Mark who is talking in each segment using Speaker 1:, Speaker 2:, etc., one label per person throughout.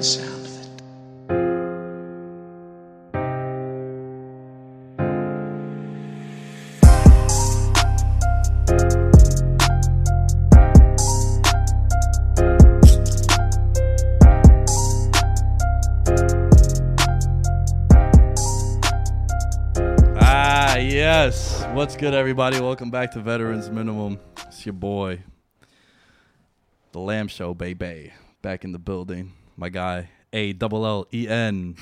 Speaker 1: The sound of it.
Speaker 2: Ah, yes. What's good, everybody? Welcome back to Veterans Minimum. It's your boy, The Lamb Show, baby. Back in the building. My guy, A double L E N.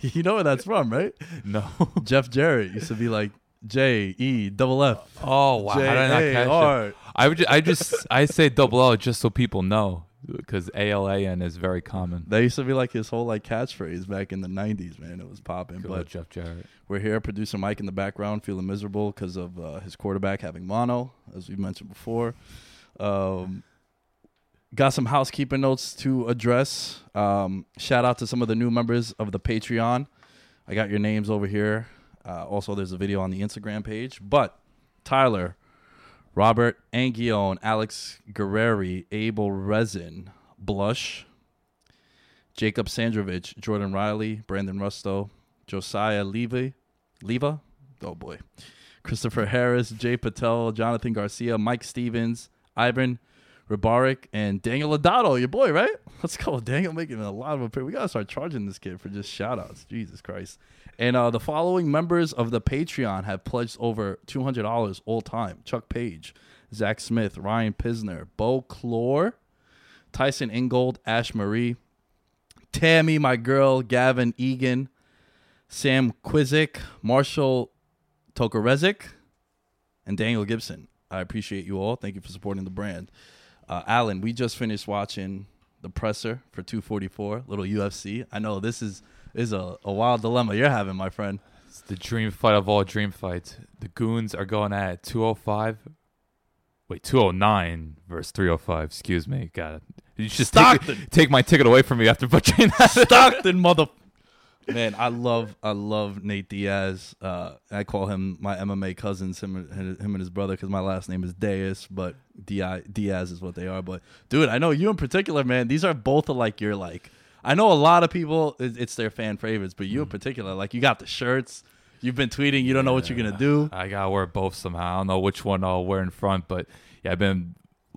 Speaker 2: You know where that's from, right?
Speaker 3: No.
Speaker 2: Jeff Jarrett used to be like J E double F.
Speaker 3: Oh wow! How did I not catch it? I would. Ju- I just. I say double L just so people know because A L A N is very common.
Speaker 2: That used to be like his whole like catchphrase back in the '90s, man. It was popping.
Speaker 3: Good
Speaker 2: But
Speaker 3: Jeff Jarrett.
Speaker 2: We're here, producer Mike in the background, feeling miserable because of uh, his quarterback having mono, as we mentioned before. Um, got some housekeeping notes to address. Um, shout out to some of the new members of the Patreon. I got your names over here. Uh, also, there's a video on the Instagram page. But Tyler, Robert Angione, Alex Guerreri, Abel Resin, Blush, Jacob Sandrovich, Jordan Riley, Brandon Rusto, Josiah Levy, Leva, oh boy, Christopher Harris, Jay Patel, Jonathan Garcia, Mike Stevens, Ivan Ribarik, and Daniel Adato, your boy, right? Let's go, Daniel, making a lot of appearances. We gotta start charging this kid for just shout outs. Jesus Christ. And uh, the following members of the Patreon have pledged over $200 all time Chuck Page, Zach Smith, Ryan Pisner, Bo Clore, Tyson Ingold, Ash Marie, Tammy, my girl, Gavin Egan, Sam Quizik, Marshall Tokarezik, and Daniel Gibson. I appreciate you all. Thank you for supporting the brand. Uh, Alan, we just finished watching the presser for 244, little UFC. I know this is is a, a wild dilemma you're having, my friend.
Speaker 3: It's the dream fight of all dream fights. The goons are going at 205. Wait, 209 versus 305. Excuse me. God, you just take,
Speaker 2: Stockton.
Speaker 3: take my ticket away from me after butchering that.
Speaker 2: Stockton, mother. Man, I love I love Nate Diaz. Uh, I call him my MMA cousins, him and him and his brother, because my last name is Diaz, but Di- Diaz is what they are. But dude, I know you in particular, man. These are both like your like. I know a lot of people, it's their fan favorites, but you in particular, like you got the shirts. You've been tweeting. You don't know what you're gonna do.
Speaker 3: I gotta wear both somehow. I don't know which one I'll wear in front, but yeah, I've been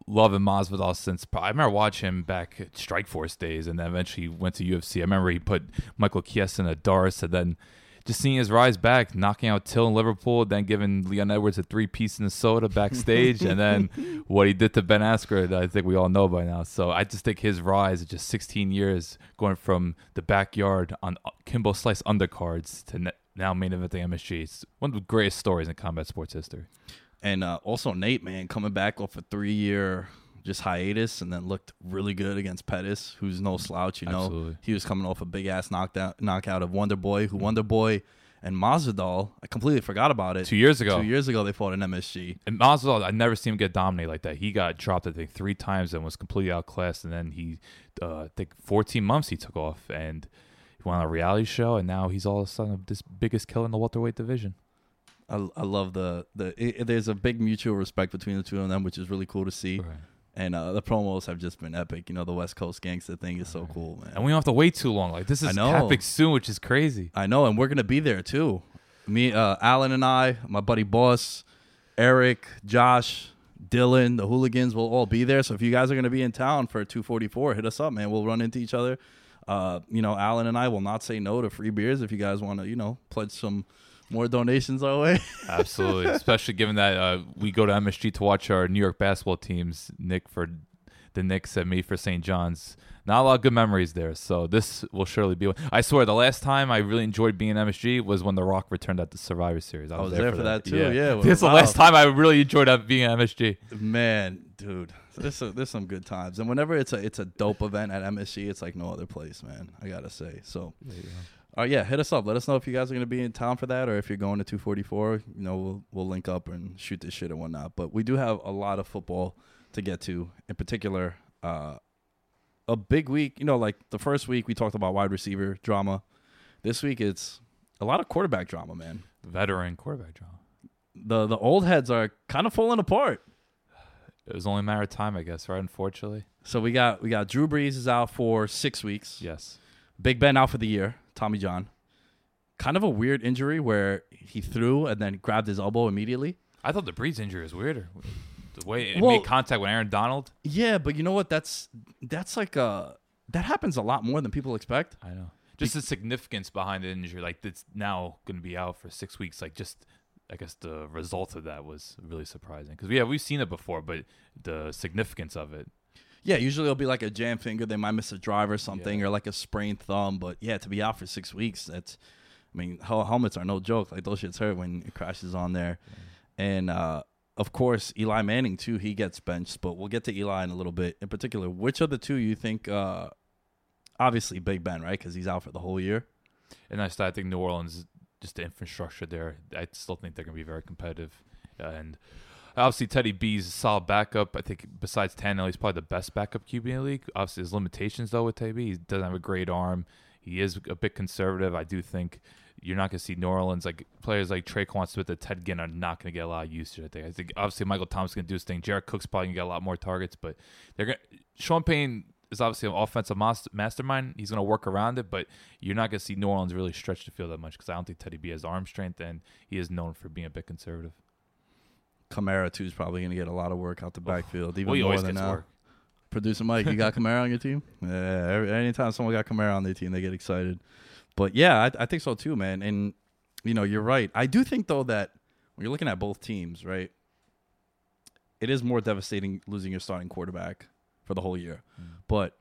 Speaker 3: loving Masvidal since. I remember watching him back at Strikeforce days, and then eventually went to UFC. I remember he put Michael Chiesa in a D'Arce, and then just seeing his rise back, knocking out Till in Liverpool, then giving Leon Edwards a three piece in the soda backstage, and then what he did to Ben Askren, I think we all know by now. So I just think his rise, just 16 years, going from the backyard on uh, Kimbo Slice undercards to now main eventing MSG. It's one of the greatest stories in combat sports history.
Speaker 2: And uh, also Nate, man, coming back off a three year just hiatus and then looked really good against Pettis, who's no slouch. You know,
Speaker 3: Absolutely.
Speaker 2: he was coming off a big ass knockout knockout of Wonder Boy, who Wonder Boy and Masvidal. I completely forgot about it.
Speaker 3: Two years ago.
Speaker 2: Two years ago, they fought in MSG.
Speaker 3: And Masvidal, I never seen him get dominated like that. He got dropped, I think, three times and was completely outclassed. And then he, uh, I think, 14 months he took off and he went on a reality show. And now he's all of a sudden this biggest killer in the welterweight division.
Speaker 2: I, I love the the. It, there's a big mutual respect between the two of them, which is really cool to see.
Speaker 3: Right.
Speaker 2: And uh, the promos have just been epic. You know, the West Coast gangster thing is so cool, man.
Speaker 3: And we don't have to wait too long. Like this is epic soon, which is crazy.
Speaker 2: I know, and we're gonna be there too. Me, uh, Alan, and I, my buddy Boss, Eric, Josh, Dylan, the Hooligans will all be there. So if you guys are gonna be in town for 244, hit us up, man. We'll run into each other. Uh, you know, Alan and I will not say no to free beers if you guys want to, you know, pledge some more donations our way.
Speaker 3: Absolutely, especially given that uh, we go to MSG to watch our New York basketball teams. Nick for the Knicks and me for St. John's. Not a lot of good memories there, so this will surely be one. I swear, the last time I really enjoyed being in MSG was when The Rock returned at the Survivor Series.
Speaker 2: I was there for that too, yeah.
Speaker 3: That's the
Speaker 2: Wow.
Speaker 3: last time I really enjoyed uh, being MSG.
Speaker 2: Man, dude, there's a, there's some good times, and whenever it's a it's a dope event at MSG, it's like no other place, man. I gotta say. So, uh, yeah, hit us up. Let us know if you guys are gonna be in town for that, or if you're going to 244. You know, we'll we'll link up and shoot this shit and whatnot. But we do have a lot of football to get to. In particular, uh, a big week. You know, like the first week we talked about wide receiver drama. This week it's a lot of quarterback drama, man.
Speaker 3: Veteran quarterback drama.
Speaker 2: The the old heads are kind of falling apart.
Speaker 3: It was only a matter of time, I guess, right? Unfortunately,
Speaker 2: So we got we got Drew Brees is out for six weeks.
Speaker 3: yes.
Speaker 2: Big Ben out for the year. Tommy John. Kind of a weird injury where he threw and then grabbed his elbow immediately.
Speaker 3: I thought the Brees injury was weirder. The way it
Speaker 2: Well-
Speaker 3: made contact with Aaron Donald.
Speaker 2: Yeah, but you know what? That's that's like a that happens a lot more than people expect.
Speaker 3: I know. Just the significance behind the injury, like it's now going to be out for six weeks. Like just, I guess the result of that was really surprising because we yeah, we've seen it before, but the significance of it.
Speaker 2: Yeah, usually it'll be like a jam finger. They might miss a drive or something,
Speaker 3: Yeah.
Speaker 2: or like a sprained thumb. But yeah, to be out for six weeks, that's. I mean, hel- helmets are no joke. Like those shits hurt when it crashes on there, and uh, of course Eli Manning too. He gets benched, but we'll get to Eli in a little bit. In particular, which of the two you think? Uh, obviously, Big Ben, right? Because he's out for the whole year.
Speaker 3: And I still I think New Orleans, just the infrastructure there, I still think they're going to be very competitive. And obviously, Teddy B's a solid backup. I think besides Tannehill, he's probably the best backup QB in the league. Obviously, his limitations though with Teddy B, he doesn't have a great arm. He is a bit conservative. I do think you're not going to see New Orleans like players like Tre'Quan Smith and Ted Ginn are not going to get a lot of usage. I think. I think obviously Michael Thomas is going to do his thing. Jared Cook's probably going to get a lot more targets, but they're going. Sean Payne is obviously an offensive mastermind. He's going to work around it, but you're not going to see New Orleans really stretch the field that much because I don't think Teddy B has arm strength, and he is known for being a bit conservative.
Speaker 2: Kamara too is probably going to get a lot of work out the backfield, even
Speaker 3: Well,
Speaker 2: more
Speaker 3: always
Speaker 2: than now.
Speaker 3: work.
Speaker 2: Producer Mike, you got Kamara on your team? Yeah, every, anytime someone got Kamara on their team, they get excited. But yeah, I, I think so too, man. And you know, you're right. I do think though that when you're looking at both teams, right, it is more devastating losing your starting quarterback for the whole year. Mm. But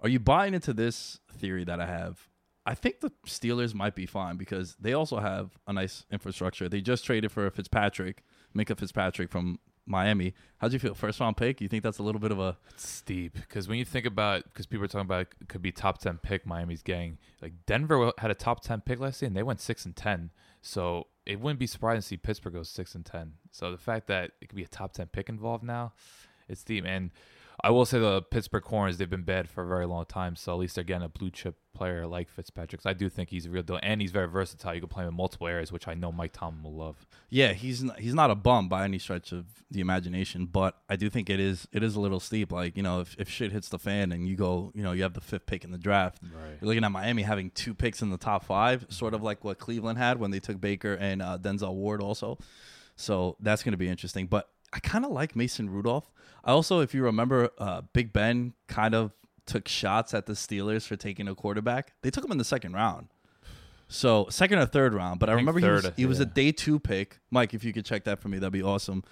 Speaker 2: are you buying into this theory that I have? I think the Steelers might be fine because they also have a nice infrastructure. They just traded for Fitzpatrick, Minkah Fitzpatrick from Miami. How'd you feel? First round pick? You think that's a little bit of a
Speaker 3: It's steep because when you think about because people are talking about it could be top ten pick Miami's getting like Denver had a top ten pick last year and they went six and ten so it wouldn't be surprising to see Pittsburgh go six and ten so the fact that it could be a top ten pick involved now it's steep and I will say the Pittsburgh corners they've been bad for a very long time so at least they're getting a blue chip player like Fitzpatrick so I do think he's a real deal and he's very versatile you can play him in multiple areas which I know Mike Tomlin will love
Speaker 2: Yeah, he's not, he's not a bum by any stretch of the imagination, but I do think it is it is a little steep. Like you know, if, if shit hits the fan and you go, you know, you have the fifth pick in the draft,
Speaker 3: Right.
Speaker 2: you're looking at Miami having two picks in the top five, sort of like what Cleveland had when they took Baker and uh, Denzel Ward also. So that's going to be interesting. But I kind of like Mason Rudolph. I also, if you remember, uh, Big Ben kind of took shots at the Steelers for taking a quarterback. They took him in the second round. So second or third round, but I,
Speaker 3: I
Speaker 2: remember he was
Speaker 3: third,
Speaker 2: he was a day two pick. Mike, if you could check that for me, that'd be awesome.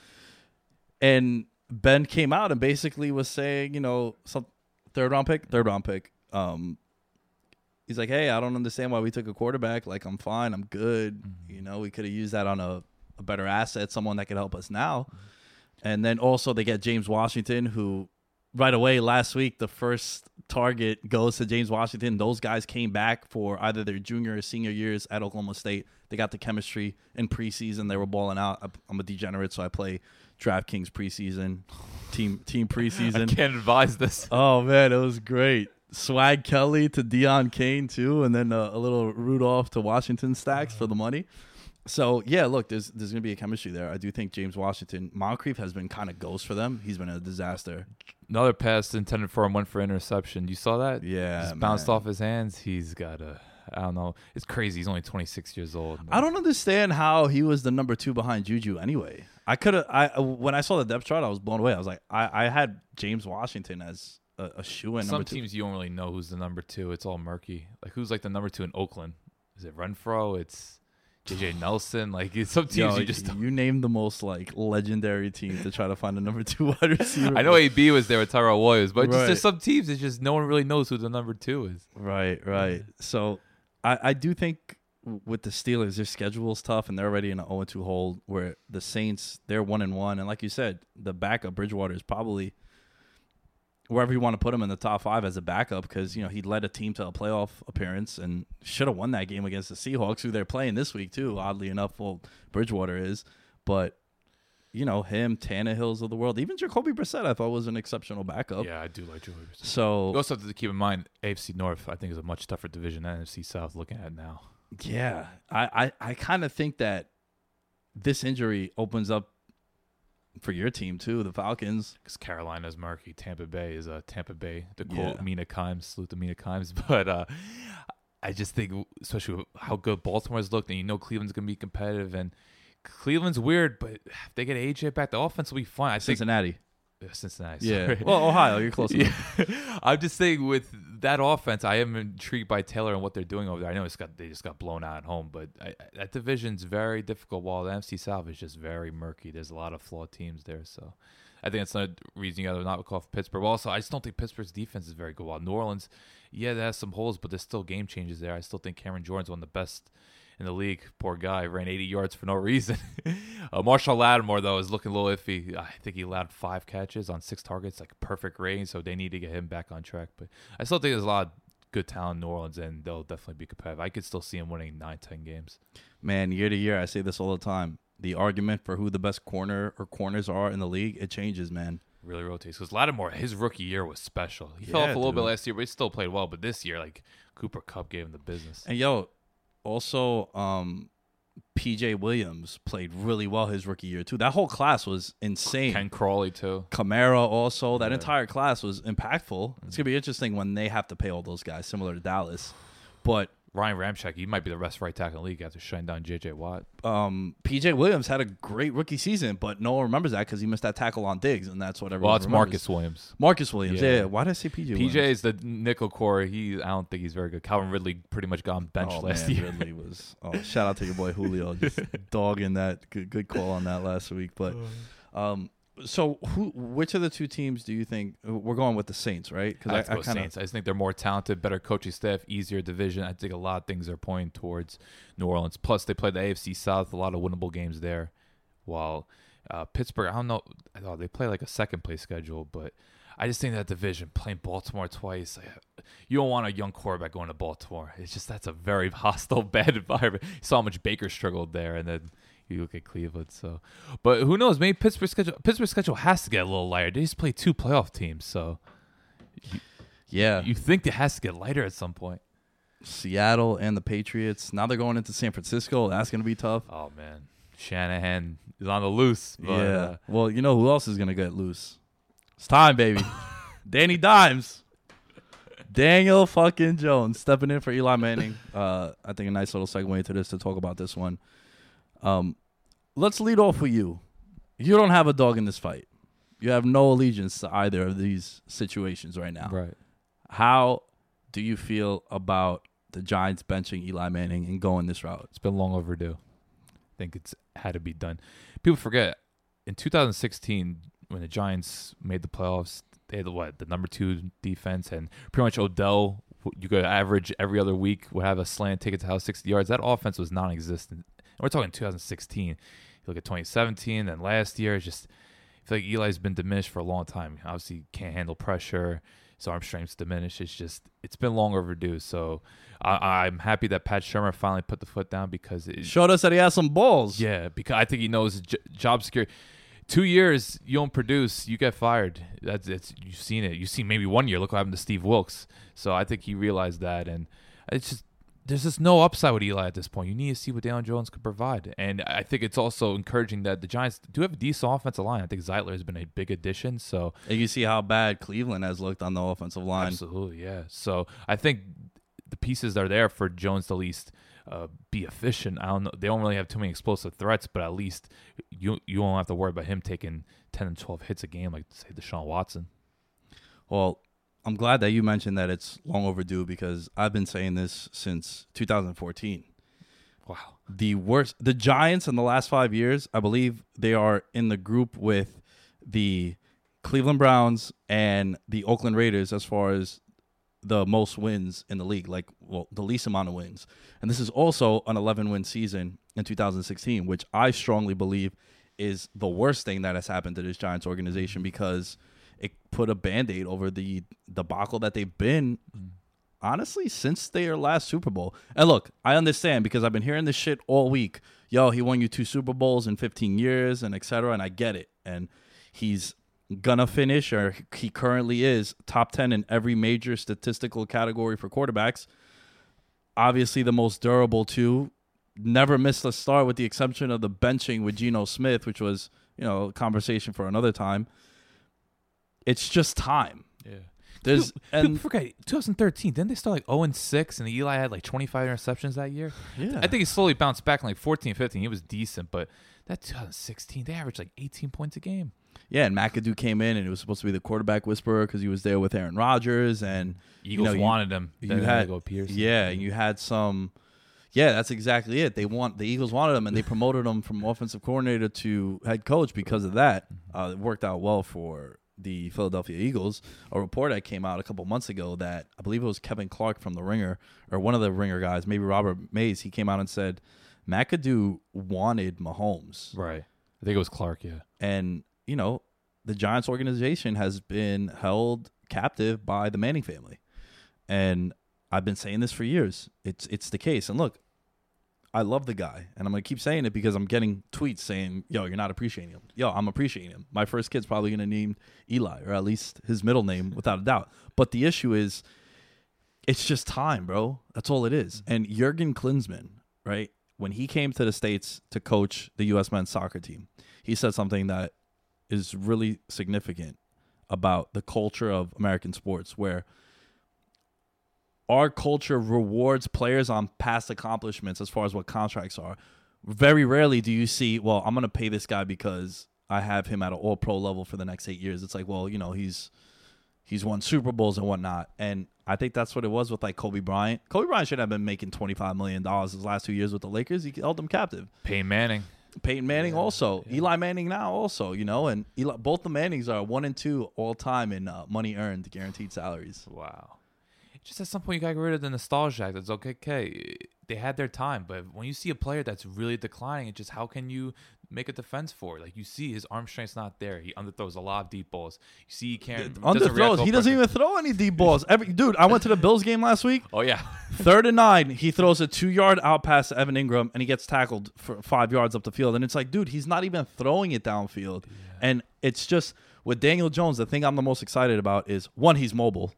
Speaker 2: And Ben came out and basically was saying, you know, some third round pick, third round pick. Um, he's like, hey, I don't understand why we took a quarterback. Like, I'm fine, I'm good.
Speaker 3: Mm-hmm.
Speaker 2: You know, we could have used that on a, a better asset, someone that could help us now.
Speaker 3: Mm-hmm.
Speaker 2: And then also they get James Washington, who right away last week the first target goes to James Washington. Those guys came back for either their junior or senior years at Oklahoma State. They got the chemistry in preseason. They were balling out. I'm a degenerate, so I play DraftKings preseason, team team preseason.
Speaker 3: I can't advise this.
Speaker 2: Oh man, it was great. Swag Kelly to Deon Cain too, and then uh, a little Rudolph to Washington stacks for the money. So yeah, look, there's there's gonna be a chemistry there. I do think James Washington, Moncrief has been kind of ghost for them. He's been a disaster.
Speaker 3: Another pass intended for him went for interception. You saw that?
Speaker 2: Yeah,
Speaker 3: Just bounced
Speaker 2: man.
Speaker 3: off his hands. He's got a. I don't know. It's crazy. He's only 26 years old.
Speaker 2: I don't understand how he was the number two behind Juju anyway. I could have. I uh, when I saw the depth chart, I was blown away. I was like, I, I had James Washington as a, a shoe in
Speaker 3: Some
Speaker 2: number two.
Speaker 3: teams you don't really know who's the number two. It's all murky. Like who's like the number two in Oakland? Is it Renfrow? It's JJ Nelson. Like it's some teams
Speaker 2: Yo,
Speaker 3: you just.
Speaker 2: you named the most like legendary team to try to find a number two wide receiver.
Speaker 3: I know AB was there with Tyrell Williams, but just there's some teams it's just no one really knows who the number two is.
Speaker 2: Right, right. So I, I do think with the Steelers, their schedule is tough and they're already in an 0 2 hole where the Saints, they're 1 and 1. And like you said, the backup Bridgewater is probably wherever you want to put him in the top five as a backup because, you know, he led a team to a playoff appearance and should have won that game against the Seahawks, who they're playing this week, too, oddly enough. Well, Bridgewater is. But, you know, him, Tannehill's of the world, even Jacoby Brissett, I thought was an exceptional backup.
Speaker 3: Yeah, I do like Jacoby. Brissett.
Speaker 2: So
Speaker 3: You also have to keep in mind AFC North. I think is a much tougher division than NFC South. Looking at it now,
Speaker 2: Yeah, I I, I kind of think that this injury opens up for your team too, the Falcons.
Speaker 3: because Carolina's murky. Tampa Bay is uh, Tampa Bay. To quote
Speaker 2: Yeah.
Speaker 3: Mina Kimes, salute to Mina Kimes. But uh, I just think, especially with how good Baltimore's looked, and you know Cleveland's gonna be competitive, and Cleveland's weird, but if they get AJ back, the offense will be fine. I think
Speaker 2: Cincinnati.
Speaker 3: Uh, Cincinnati.
Speaker 2: Yeah. Well, Ohio, you're close.
Speaker 3: Yeah. I'm just saying with that offense, I am intrigued by Taylor and what they're doing over there. I know it's got they just got blown out at home, but I, that division's very difficult. While the NFC South is just very murky. There's a lot of flawed teams there, so I think that's another reason you got to not call Pittsburgh. Also, I just don't think Pittsburgh's defense is very good. While New Orleans, yeah, they has some holes, but there's still game changes there. I still think Cameron Jordan's one of the best in the league. Poor guy ran 80 yards for no reason. uh, Marshon Lattimore though is looking a little iffy. I think he allowed five catches on six targets, like perfect rating. So they need to get him back on track. But I still think there's a lot of good talent in New Orleans, and they'll definitely be competitive. I could still see him winning nine, ten games.
Speaker 2: Man, year to year, I say this all the time. The argument for who the best corner or corners are in the league, it changes, man.
Speaker 3: Really rotates because Lattimore, his rookie year was special. He fell off a little bit last year, but he still played well. But this year, like Cooper Kupp gave him the business.
Speaker 2: And yo, also, um, PJ Williams played really well his rookie year too. That whole class was insane.
Speaker 3: Ken Crawley too.
Speaker 2: Kamara also. That
Speaker 3: Yeah.
Speaker 2: entire class was impactful. It's gonna be interesting when they have to pay all those guys, similar to Dallas. But
Speaker 3: Ryan Ramczyk, he might be the best right tackle in the league after shutting down J.J. Watt.
Speaker 2: um, PJ Williams had a great rookie season, but no one remembers that because he missed that tackle on Diggs, and that's what everyone.
Speaker 3: Well, it's
Speaker 2: remembers.
Speaker 3: Marcus Williams.
Speaker 2: Marcus Williams. Yeah.
Speaker 3: Yeah.
Speaker 2: yeah. Why did I say PJ?
Speaker 3: PJ
Speaker 2: Williams?
Speaker 3: is the nickel core. He, I don't think he's very good. Calvin Ridley pretty much got on bench
Speaker 2: Oh,
Speaker 3: last
Speaker 2: man,
Speaker 3: year.
Speaker 2: Ridley was. Oh, shout out to your boy Julio, just dogging that. Good, good call on that last week. But, um, so who? Which of the two teams do you think we're going with the Saints? Right?
Speaker 3: I to
Speaker 2: I, kind of
Speaker 3: Saints. I just think they're more talented, better coaching staff, easier division. I think a lot of things are pointing towards New Orleans. Plus, they play the AFC South, a lot of winnable games there. While uh, Pittsburgh, I don't know, I thought they play like a second place schedule, but I just think that division playing Baltimore twice, I- you don't want a young quarterback going to Baltimore. It's just that's a very hostile, bad environment. You saw how much Baker struggled there, and then you look at Cleveland. So, but who knows? Maybe Pittsburgh schedule Pittsburgh schedule has to get a little lighter. They just play two playoff teams, so
Speaker 2: yeah.
Speaker 3: you think it has to get lighter at some point.
Speaker 2: Seattle and the Patriots. Now they're going into San Francisco. That's going to be tough.
Speaker 3: Oh man, Shanahan is on the loose. But,
Speaker 2: yeah.
Speaker 3: uh,
Speaker 2: well, you know who else is going to get loose? It's time, baby. Danny Dimes. Daniel fucking Jones stepping in for Eli Manning. Uh, I think a nice little segue into this to talk about this one. Um, let's lead off with you. You don't have a dog in this fight. You have no allegiance to either of these situations right now.
Speaker 3: right.
Speaker 2: How do you feel about the Giants benching Eli Manning and going this route.
Speaker 3: It's been long overdue. I think it's had to be done. People forget in 2016 when the Giants made the playoffs, they had what the number two defense, and pretty much Odell. You could average every other week would have a slant take it to house 60 yards. That offense was non-existent. We're talking 2016. You look at 2017, then last year. It's just I feel like Eli's been diminished for a long time. Obviously, can't handle pressure. His arm strength's diminished. It's just it's been long overdue. So I, I'm happy that Pat Shurmur finally put the foot down because it,
Speaker 2: Showed us that he has some balls.
Speaker 3: yeah, because I think he knows j- job security. Two years you don't produce, you get fired. That's it's you've seen it. You've seen maybe one year. Look what happened to Steve Wilks. So I think he realized that, and it's just there's just no upside with Eli at this point. You need to see what Daniel Jones could provide, and I think it's also encouraging that the Giants do have a decent offensive line. I think Zeitler has been a big addition. So
Speaker 2: And you see how bad Cleveland has looked on the offensive line.
Speaker 3: Absolutely, yeah. So I think the pieces are there for Jones to at least uh, be efficient. I don't know. They don't really have too many explosive threats, but at least you you won't have to worry about him taking ten and twelve hits a game like say Deshaun Watson.
Speaker 2: Well, I'm glad that you mentioned that it's long overdue because I've been saying this since 2014.
Speaker 3: Wow.
Speaker 2: The worst, the Giants in the last five years, I believe they are in the group with the Cleveland Browns and the Oakland Raiders as far as the most wins in the league, like well, the least amount of wins. And this is also an 11 win season in 2016, which I strongly believe is the worst thing that has happened to this Giants organization because it put a band-aid over the debacle that they've been honestly since their last Super Bowl. And look, I understand because I've been hearing this shit all week. Yo, he won you two Super Bowls in 15 years and etc. And I get it. And he's gonna finish, or he currently is top 10 in every major statistical category for quarterbacks. Obviously, the most durable too. Never missed a start, with the exception of the benching with Geno Smith, which was you know a conversation for another time. It's just time.
Speaker 3: Yeah.
Speaker 2: There's
Speaker 3: People,
Speaker 2: and
Speaker 3: people forget 2013. Didn't they start like 0 and 6 and Eli had like 25 interceptions that year?
Speaker 2: yeah,
Speaker 3: I think he slowly bounced back in like 14, 15. He was decent, but that 2016 they averaged like 18 points a game.
Speaker 2: Yeah, and McAdoo came in and it was supposed to be the quarterback whisperer because he was there with Aaron Rodgers and
Speaker 3: Eagles
Speaker 2: know, you-
Speaker 3: wanted him.
Speaker 2: you
Speaker 3: Then they
Speaker 2: had
Speaker 3: go Pierce.
Speaker 2: yeah, and you had some. Yeah, that's exactly it. They want the Eagles wanted him, and they promoted him from offensive coordinator to head coach because of that. Uh, it worked out well for the Philadelphia Eagles. A report that came out a couple months ago that I believe it was Kevin Clark from the Ringer or one of the Ringer guys, maybe Robert Mays. He came out and said McAdoo wanted Mahomes.
Speaker 3: Right. I think it was Clark, yeah.
Speaker 2: And, you know, the Giants organization has been held captive by the Manning family. And I've been saying this for years. It's it's the case. And look, I love the guy, and I'm gonna keep saying it because I'm getting tweets saying, "Yo, you're not appreciating him." Yo, I'm appreciating him. My first kid's probably gonna name Eli, or at least his middle name, without a doubt. But the issue is, it's just time, bro. That's all it is. And Jurgen Klinsmann, right? When he came to the states to coach the U.S. men's soccer team, he said something that is really significant about the culture of American sports, where our culture rewards players on past accomplishments as far as what contracts are. Very rarely do you see, well, I'm going to pay this guy because I have him at an all pro level for the next eight years. It's like, well, you know, he's he's won Super Bowls and whatnot. And I think that's what it was with like Kobe Bryant. Kobe Bryant should have been making $25 million his last two years with the Lakers. He held them captive.
Speaker 3: Peyton Manning.
Speaker 2: Peyton Manning also, Eli Manning now also, you know, and Eli, both the Mannings are one and two all time in uh, money earned, guaranteed salaries.
Speaker 3: Wow. Just at some point, you gotta get rid of the nostalgia. It's okay. Okay, they had their time, but when you see a player that's really declining, it's just how can you make a defense for it? Like you see, his arm strength's not there. He underthrows a lot of deep balls. You see, he can't
Speaker 2: Underthrows. He doesn't even throw any deep balls. Every dude, I went to the Bills game last week.
Speaker 3: Oh yeah,
Speaker 2: Third and nine, he throws a two yard out pass to Evan Engram, and he gets tackled for five yards up the field. And it's like, dude, he's not even throwing it downfield. And it's just with Daniel Jones. The thing I'm the most excited about is one, he's mobile.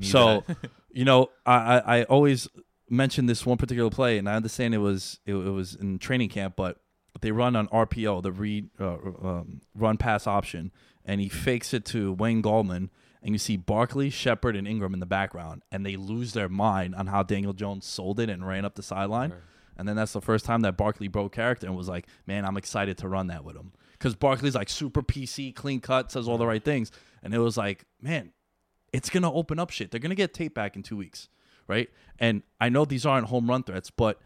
Speaker 2: So, you know, I, I I always mention this one particular play, and I understand it was it, it was in training camp, but they run on RPO, the read uh, um, run pass option, and he fakes it to Wayne Gallman, and you see Barkley, Shepard, and Engram in the background, and they lose their mind on how Daniel Jones sold it and ran up the sideline. And then that's the first time that Barkley broke character and was like, "Man, I'm excited to run that with him." Because Barkley's like super PC, clean cut, says all the right things, and it was like, man, it's gonna open up shit. They're gonna get tape back in two weeks, right? right? And I know these aren't home run threats, but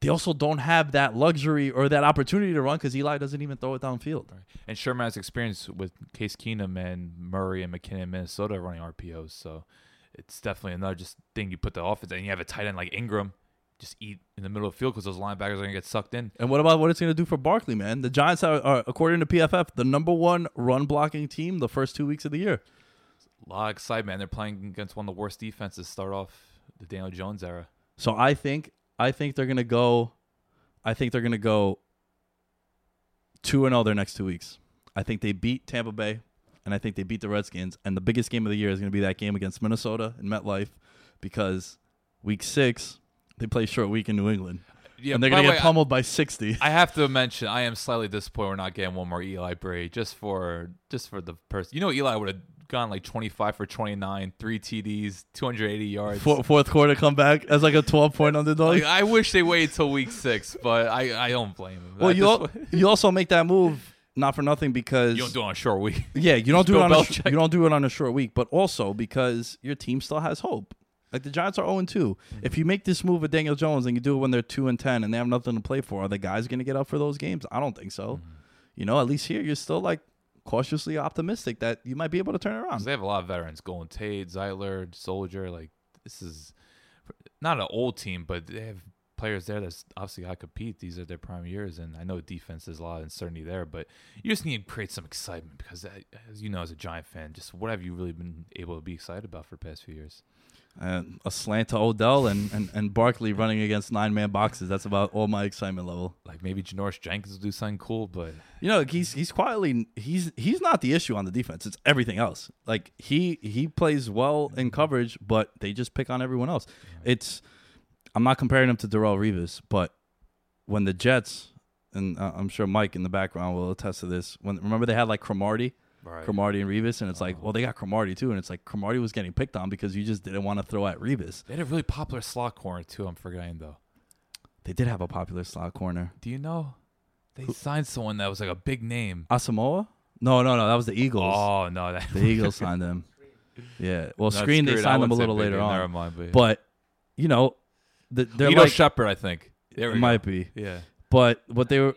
Speaker 2: they also don't have that luxury or that opportunity to run because Eli doesn't even throw it downfield.
Speaker 3: And Sherman has experience with Case Keenum and Murray and McKinnon in Minnesota running RPOs. So it's definitely another just thing you put the offense and you have a tight end like Engram just eat in the middle of the field because those linebackers are going to get sucked in.
Speaker 2: And what about what it's going to do for Barkley, man? The Giants are, are, according to PFF, the number one run blocking team the first two weeks of the year.
Speaker 3: A lot of excitement. They're playing against one of the worst defenses start off the Daniel Jones era.
Speaker 2: So I think I think they're going to go I think they're going to go 2 and 0 their next two weeks. I think they beat Tampa Bay and I think they beat the Redskins and the biggest game of the year is going to be that game against Minnesota in MetLife because week 6 they play short week in New England.
Speaker 3: Yeah,
Speaker 2: and they're gonna get
Speaker 3: way,
Speaker 2: pummeled by 60.
Speaker 3: I have to mention, I am slightly disappointed we're not getting one more Eli Bray just for just for the person. You know, Eli would have gone like 25 for 29, three TDs, 280 yards.
Speaker 2: Four, fourth quarter comeback as like a 12 point underdog.
Speaker 3: Like, I wish they waited till week six, but I, I don't blame him.
Speaker 2: well, you al- you also make that move not for nothing because
Speaker 3: you don't do it on a short week.
Speaker 2: Yeah, you don't do it on a sh- you don't do it on a short week, but also because your team still has hope. Like the Giants are 0 2.
Speaker 3: Mm-hmm.
Speaker 2: If you make this move with Daniel Jones and you do it when they're 2 and 10 and they have nothing to play for, are the guys going to get up for those games? I don't think so.
Speaker 3: Mm-hmm.
Speaker 2: You know, at least here you're still like cautiously optimistic that you might be able to turn it around.
Speaker 3: they have a lot of veterans: Golden Tate, Zeitler, Solder. Like this is not an old team, but they have players there that's obviously got compete. These are their prime years, and I know defense there's a lot of uncertainty there, but you just need to create some excitement because, uh, as you know, as a Giant fan, just what have you really been able to be excited about for the past few years?
Speaker 2: And a slant to Odell and, and, and Barkley running against nine man boxes. That's about all my excitement level.
Speaker 3: Like maybe Janoris Jenkins will do something cool, but
Speaker 2: You know, he's he's quietly he's he's not the issue on the defense. It's everything else. Like he he plays well in coverage, but they just pick on everyone else. It's I'm not comparing him to Darrelle Revis, but when the Jets and uh, I'm sure Mike in the background will attest to this. When remember they had like Cromartie,
Speaker 3: right.
Speaker 2: Cromartie and Revis, and it's like, oh. well, they got Cromartie too, and it's like Cromartie was getting picked on because you just didn't want to throw at Revis.
Speaker 3: They had a really popular slot corner too. I'm forgetting though.
Speaker 2: They did have a popular slot corner.
Speaker 3: Do you know they signed someone that was like a big name?
Speaker 2: Asomugha? No, no, no, that was the Eagles.
Speaker 3: Oh no, that
Speaker 2: The Eagles signed them. Yeah. Well,
Speaker 3: That's
Speaker 2: Screen they signed them a little later on.
Speaker 3: Never mind, but,
Speaker 2: But you know, the, they're
Speaker 3: Ito
Speaker 2: like
Speaker 3: Shepard, I think. There we
Speaker 2: it
Speaker 3: go.
Speaker 2: might be,
Speaker 3: Yeah.
Speaker 2: but what they were,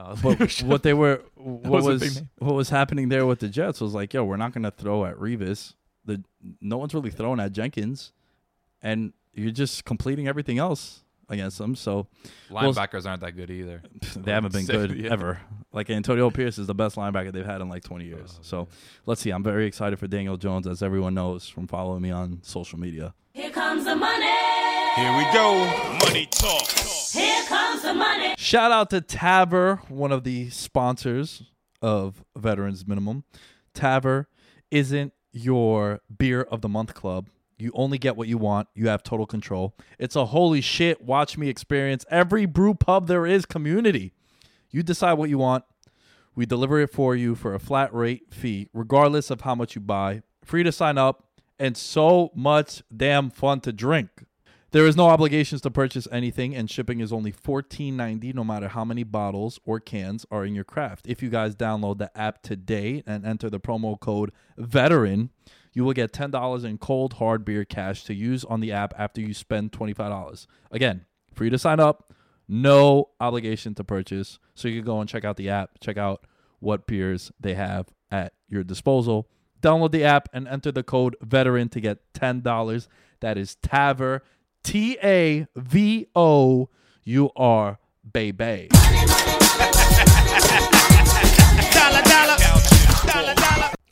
Speaker 3: Uh,
Speaker 2: but what they were, what
Speaker 3: was
Speaker 2: was, what was happening there with the Jets was like, yo, we're not gonna throw at Revis. The no one's really throwing at Jenkins, and you're just completing everything else against them. So well,
Speaker 3: linebackers aren't that good either.
Speaker 2: they haven't been good
Speaker 3: yeah.
Speaker 2: ever. Like Antonio Pierce is the best linebacker they've had in like 20 years.
Speaker 3: Oh,
Speaker 2: so let's see. I'm very excited for Daniel Jones, as everyone knows from following me on social media.
Speaker 4: Here comes the money.
Speaker 1: Here we go. Money talk.
Speaker 4: Here comes the money.
Speaker 2: Shout out to Tavour, one of the sponsors of Veterans Minimum. Tavour isn't your beer of the month club. You only get what you want. You have total control. It's a holy shit, watch me experience. Every brew pub there is community. You decide what you want. We deliver it for you for a flat rate fee, regardless of how much you buy. Free to sign up, and so much damn fun to drink. There is no obligations to purchase anything, and shipping is only $14.90 no matter how many bottles or cans are in your craft. If you guys download the app today and enter the promo code VETERAN, you will get $10 in cold hard beer cash to use on the app after you spend $25. Again, free to sign up, no obligation to purchase. So you can go and check out the app, check out what beers they have at your disposal. Download the app and enter the code VETERAN to get $10. That is TAVOUR, T A V O U R, baby.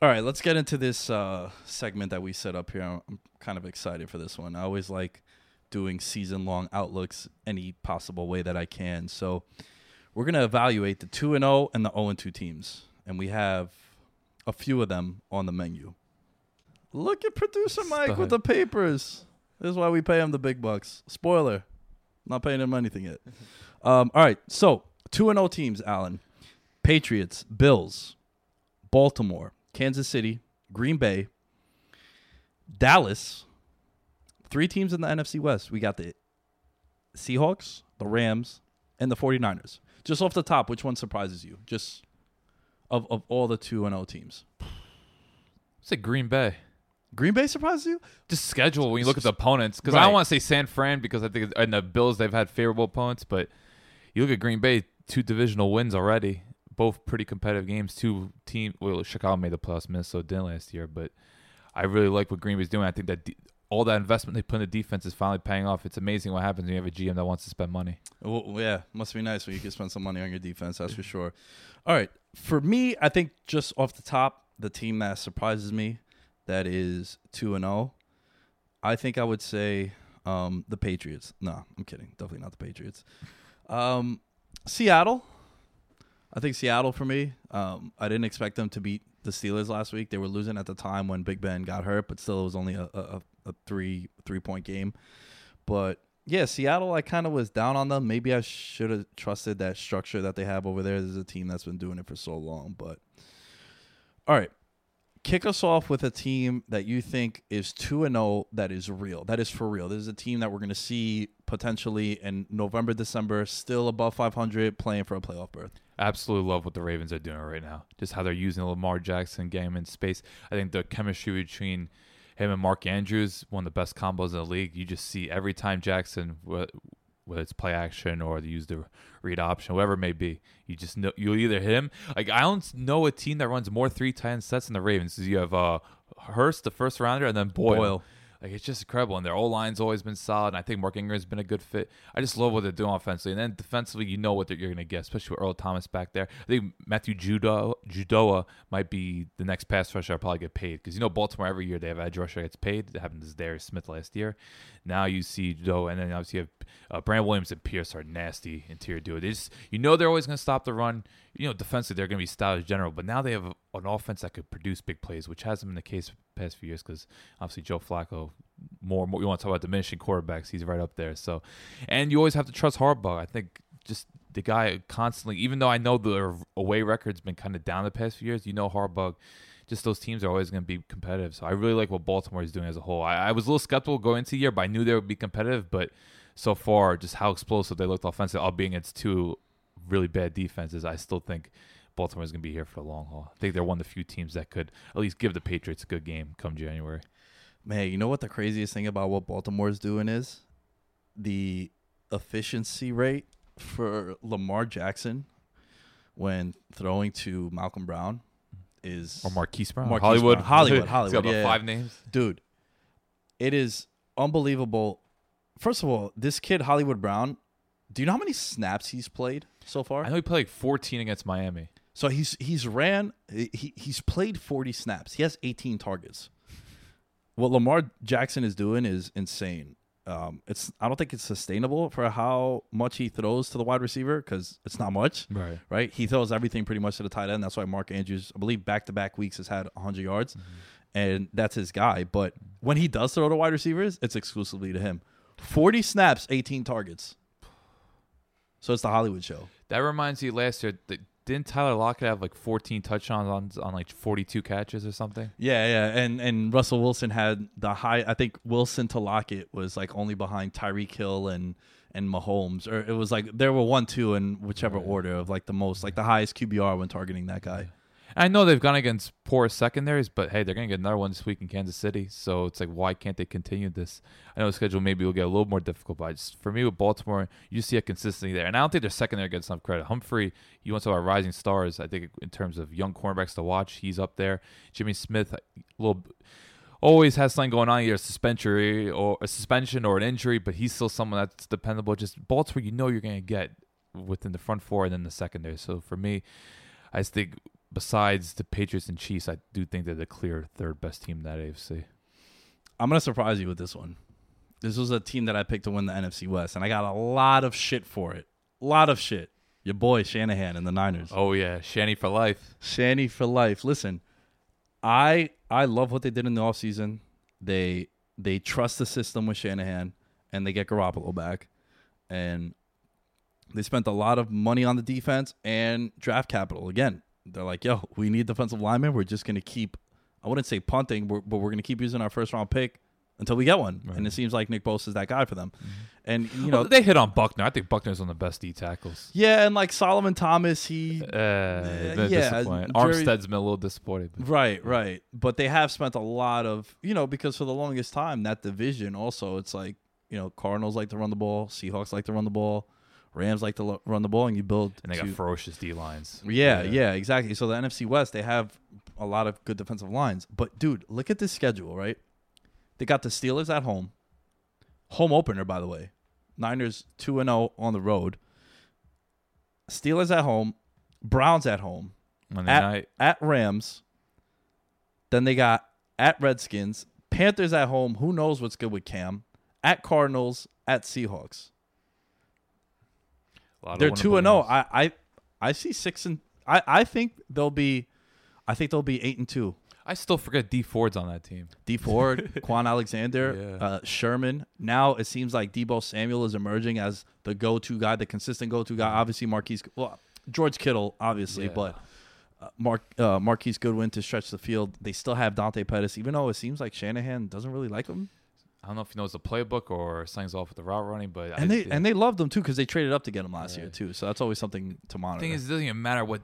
Speaker 2: All right, let's get into this uh, segment that we set up here. I'm kind of excited for this one. I always like doing season long outlooks any possible way that I can. So we're going to evaluate the 2 and 0 and the 0 and 2 teams. And we have a few of them on the menu. Look at producer Mike with the papers. This is why we pay him the big bucks. Spoiler, not paying him anything yet. Um, all right, so 2 and 0 teams, Alan. Patriots, Bills, Baltimore, Kansas City, Green Bay, Dallas. Three teams in the NFC West. We got the Seahawks, the Rams, and the 49ers. Just off the top, which one surprises you? Just of, of all the 2 and 0 teams.
Speaker 3: It's Say Green Bay.
Speaker 2: Green Bay surprises you?
Speaker 3: Just schedule when you look at the opponents because I don't want to say San Fran because I think in the Bills they've had favorable opponents, but you look at Green Bay, two divisional wins already, both pretty competitive games. Two team, well, Chicago made the playoffs, Minnesota didn't last year, but I really like what Green Bay's doing. I think that de- all that investment they put in the defense is finally paying off. It's amazing what happens when you have a GM that wants to spend money.
Speaker 2: Well, yeah, must be nice when you can spend some money on your defense. That's for sure. All right, for me, I think just off the top, the team that surprises me, that is two and zero. I think I would say um, the Patriots. No, I'm kidding. Definitely not the Patriots. Um, Seattle. I think Seattle for me. Um, I didn't expect them to beat the Steelers last week. They were losing at the time when Big Ben got hurt, but still it was only a, a, a three three point game. But yeah, Seattle, I kind of was down on them. Maybe I should have trusted that structure that they have over there. There's a team that's been doing it for so long. But all right, kick us off with a team that you think is 2 and 0 that is real. That is for real. This is a team that we're going to see potentially in November, December, still above 500, playing for a playoff berth.
Speaker 3: absolutely love what the Ravens are doing right now. Just how they're using Lamar Jackson, him in space. I think the chemistry between him and Mark Andrews, one of the best combos in the league. You just see every time Jackson, whether it's play action or they use the read option, whatever it may be, you just know you'll either hit him. Like I don't know a team that runs more three tight end sets than the Ravens. you have uh, Hurst, the first rounder, and then Boyle.
Speaker 2: Boyle.
Speaker 3: Like it's just incredible, and their O line's always been solid. And I think Mark Ingram's been a good fit. I just love what they're doing offensively, and then defensively, you know what you're going to get, especially with Earl Thomas back there. I think Matthew Judo, Judoa might be the next pass rusher. I'll probably get paid because you know Baltimore every year they have edge rusher gets paid. It happened to Darius Smith last year. Now you see Judo, and then obviously you have uh, Brandon Williams and Pierce are nasty interior duo. They just you know they're always going to stop the run. You know defensively they're going to be as general, but now they have an offense that could produce big plays, which hasn't been the case the past few years because obviously Joe Flacco more, more you want to talk about diminishing quarterbacks he's right up there so and you always have to trust Harbaugh I think just the guy constantly even though I know the away record's been kind of down the past few years you know Harbaugh just those teams are always going to be competitive. So I really like what Baltimore is doing as a whole. I, I was a little skeptical going into the year but I knew they would be competitive. But so far just how explosive they looked offensively albeit against two really bad defenses I still think Baltimore is going to be here for the long haul. I think they're one of the few teams that could at least give the Patriots a good game come January.
Speaker 2: Man, you know what the craziest thing about what Baltimore is doing is? The efficiency rate for Lamar Jackson when throwing to Malcolm Brown is
Speaker 3: Or Marquise Brown.
Speaker 2: Marquise
Speaker 3: Hollywood.
Speaker 2: Brown. Hollywood,
Speaker 3: He's got about
Speaker 2: yeah.
Speaker 3: five names.
Speaker 2: dude. It is unbelievable. First of all, this kid Hollywood Brown. Do you know how many snaps he's played so far?
Speaker 3: I know he played like 14 against Miami.
Speaker 2: So he's he's ran he he's played 40 snaps. He has 18 targets. What Lamar Jackson is doing is insane. Um, it's I don't think it's sustainable for how much he throws to the wide receiver because it's not much,
Speaker 3: Right.
Speaker 2: right? He throws everything pretty much to the tight end. That's why Mark Andrews, I believe, back to back weeks has had 100 yards, and that's his guy. But when he does throw to wide receivers, it's exclusively to him. 40 snaps, 18 targets. So it's the Hollywood show.
Speaker 3: That reminds you last year. That, didn't Tyler Lockett have like 14 touchdowns on on like 42 catches or something?
Speaker 2: Yeah, yeah, and and Russell Wilson had the high. I think Wilson to Lockett was like only behind Tyreek Hill and and Mahomes, or it was like there were one, two in whichever order of like the most, like the highest QBR when targeting that guy.
Speaker 3: I know they've gone against poor secondaries, but hey, they're gonna get another one this week in Kansas City. So it's like, why can't they continue this? I know the schedule maybe will get a little more difficult, but just, for me with Baltimore, you see a consistency there, and I don't think their secondary gets enough credit. Humphrey, you want to talk about rising stars? I think in terms of young cornerbacks to watch, he's up there. Jimmy Smith, a little. Always has something going on, either a suspension or a suspension or an injury, but he's still someone that's dependable. Just Baltimore, you know you're going to get within the front four and then the secondary. So for me, I just think besides the Patriots and Chiefs, I do think they're the clear third best team in that AFC.
Speaker 2: I'm gonna surprise you with this one. This was a team that I picked to win the NFC West, and I got a lot of shit for it. A lot of shit. Your boy Shanahan and the Niners.
Speaker 3: Oh yeah, Shanny for life.
Speaker 2: Shanny for life. Listen, I I love what they did in the offseason. They they trust the system with Shanahan and they get Garoppolo back. And they spent a lot of money on the defense and draft capital. Again, they're like, yo, we need defensive linemen. We're just gonna keep I wouldn't say punting, but but we're gonna keep using our first round pick until we get one. And it seems like Nick Bosa is that guy for them. And you know,
Speaker 3: know, they hit on Buckner. I think Buckner's one of the best D tackles.
Speaker 2: yeah, and like Solomon Thomas, he
Speaker 3: Uh, been
Speaker 2: yeah,
Speaker 3: Armstead's been a little disappointed. but-
Speaker 2: Right, right. But they have spent a lot of, you know, because for the longest time, that division also, it's like, you know, Cardinals like to run the ball, Seahawks like to run the ball, Rams like to lo- run the ball, and you build.
Speaker 3: And they got ferocious D lines.
Speaker 2: yeah, yeah, exactly. So the NFC West, they have a lot of good defensive lines. But dude, look at this schedule, right? They got the Steelers at home, home opener, by the way. Niners two and zero on the road. Steelers at home, Browns at home,
Speaker 3: Monday
Speaker 2: at,
Speaker 3: night.
Speaker 2: at Rams. Then they got at Redskins, Panthers at home. Who knows what's good with Cam? At Cardinals, at Seahawks. They're two and zero. I, I I see six and I I think they'll be, I think they'll be eight and two.
Speaker 3: I still forget Dee Ford's on that team.
Speaker 2: Dee Ford, Kwon Alexander,
Speaker 3: Yeah.
Speaker 2: uh, Sherman. Now it seems like Deebo Samuel is emerging as the go-to guy, the consistent go-to guy. Obviously, Marquise. Well, George Kittle, obviously,
Speaker 3: Yeah.
Speaker 2: but uh, Mark uh, Marquise Goodwin to stretch the field. They still have Dante Pettis, even though it seems like Shanahan doesn't really like him.
Speaker 3: I don't know if he knows the playbook or signs off with the route running, but
Speaker 2: And
Speaker 3: I,
Speaker 2: they and they loved him too because they traded up to get him last year too. So that's always something to monitor.
Speaker 3: The thing is, it doesn't even matter what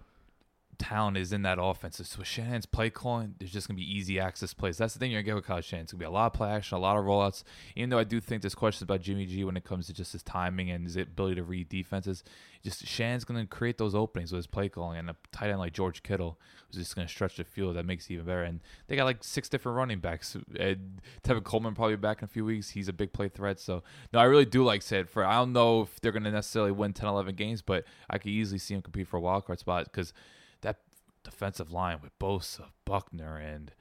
Speaker 3: talent is in that offense. So with Shanahan's play calling, there's just gonna be easy access plays. That's the thing you're gonna get with Kyle Shanahan. It's gonna be a lot of play action, a lot of rollouts. Even though I do think there's questions about Jimmy G when it comes to just his timing and his ability to read defenses. Just Shanahan's gonna create those openings with his play calling, and a tight end like George Kittle who's just gonna stretch the field. That makes it even better. And they got like six different running backs. And Tevin Coleman probably back in a few weeks. He's a big play threat. So no, I really do like said For I don't know if they're gonna necessarily win 10, 11 games, but I could easily see him compete for a wild card spot because defensive line with Bosa, Buckner, and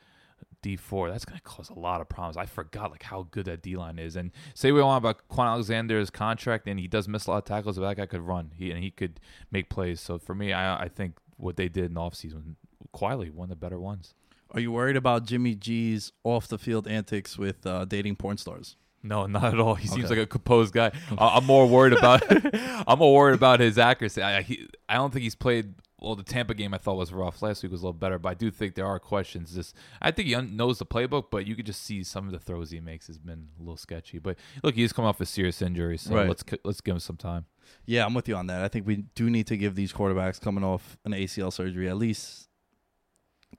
Speaker 3: Dee Ford, that's gonna cause a lot of problems. I forgot like how good that D line is. And say we want about Kwon Alexander's contract, and he does miss a lot of tackles, but that guy could run. He and he could make plays. So for me, I I think what they did in the offseason, quietly one of the better ones.
Speaker 2: Are you worried about Jimmy G's off the field antics with uh, dating porn stars?
Speaker 3: No, not at all. He seems
Speaker 2: Okay.
Speaker 3: like a composed guy. I'm more worried about I'm more worried about his accuracy. I he, I don't think he's played. Well, the Tampa game I thought was rough. Last week was a little better, but I do think there are questions. Just I think he un- knows the playbook, but you could just see some of the throws he makes has been a little sketchy. But look, he's come off a serious injury, so
Speaker 2: Right.
Speaker 3: let's let's give him some time.
Speaker 2: Yeah, I'm with you on that. I think we do need to give these quarterbacks coming off an ACL surgery at least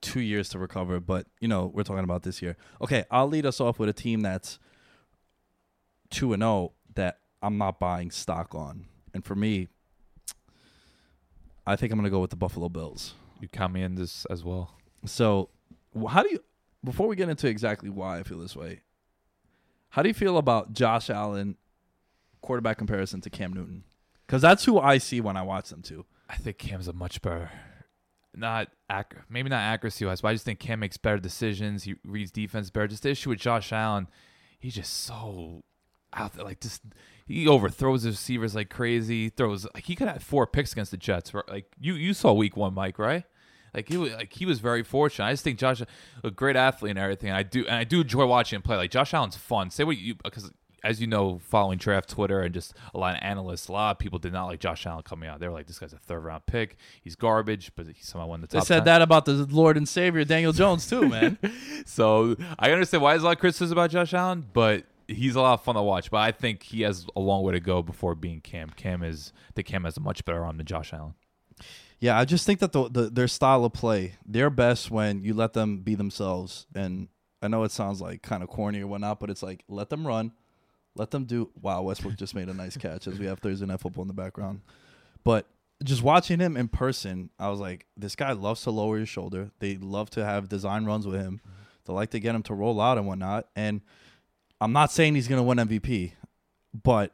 Speaker 2: two years to recover. But you know, we're talking about this year. Okay, I'll lead us off with a team that's two and zero that I'm not buying stock on, and for me, I think I'm gonna go with the Buffalo Bills.
Speaker 3: You count me in this as well.
Speaker 2: So, how do you? Before we get into exactly why I feel this way, how do you feel about Josh Allen quarterback comparison to Cam Newton? Because that's who I see when I watch them too.
Speaker 3: I think Cam's a much better, not ac- maybe not accuracy wise, but I just think Cam makes better decisions. He reads defense better. Just the issue with Josh Allen, he's just so out there. Like just he overthrows his receivers like crazy. He throws like he could have four picks against the Jets. right? Like you you saw week one, Mike, right? Like he was like he was very fortunate. I just think Josh a great athlete and everything. And I do and I do enjoy watching him play. Like Josh Allen's fun. Say what you because as you know, following draft Twitter and just a lot of analysts, a lot of people did not like Josh Allen coming out. They were like, "This guy's a third round pick. He's garbage," but he somehow won the
Speaker 2: They
Speaker 3: top.
Speaker 2: said
Speaker 3: 10.
Speaker 2: that about the Lord and Savior Daniel Jones too, man.
Speaker 3: So I understand why there's a lot of criticism about Josh Allen, but he's a lot of fun to watch. But I think he has a long way to go before being Cam. Cam is the Cam has a much better arm than Josh Allen.
Speaker 2: yeah, I just think that the, the their style of play, they're best when you let them be themselves. And I know it sounds like kind of corny or whatnot, but it's like let them run, let them do. Wow, Westbrook just made a nice catch as we have Thursday night football in the background. But just watching him in person, I was like, this guy loves to lower his shoulder. They love to have design runs with him. They like to get him to roll out and whatnot. And I'm not saying he's going to win MVP, but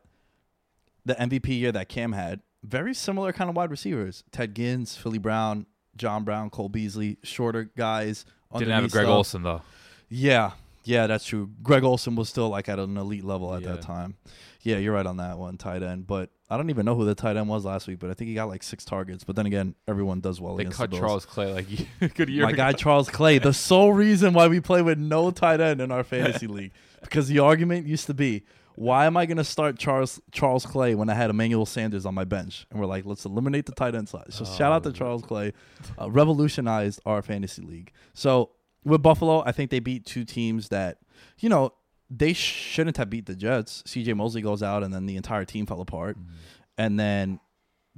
Speaker 2: the MVP year that Cam had, very similar kind of wide receivers. Ted Ginn, Philly Brown, John Brown, Cole Beasley, shorter guys.
Speaker 3: Didn't have Greg
Speaker 2: stuff.
Speaker 3: Olsen though.
Speaker 2: Yeah, yeah, that's true. Greg Olsen was still like at an elite level at
Speaker 3: Yeah.
Speaker 2: that time. Yeah, you're right on that one, tight end. But I don't even know who the tight end was last week, but I think he got like six targets. But then again, everyone does well
Speaker 3: They
Speaker 2: against
Speaker 3: cut
Speaker 2: the.
Speaker 3: Charles Clay like a good year.
Speaker 2: My
Speaker 3: ago.
Speaker 2: guy Charles Clay, the sole reason why we play with no tight end in our fantasy league, because the argument used to be, why am I going to start Charles Charles Clay when I had Emmanuel Sanders on my bench? And we're like, let's eliminate the tight end slot. So shout out to Charles Clay, uh, revolutionized our fantasy league. So with Buffalo, I think they beat two teams that, you know, they shouldn't have beat the Jets. CJ Mosley goes out, and then the entire team fell apart. And then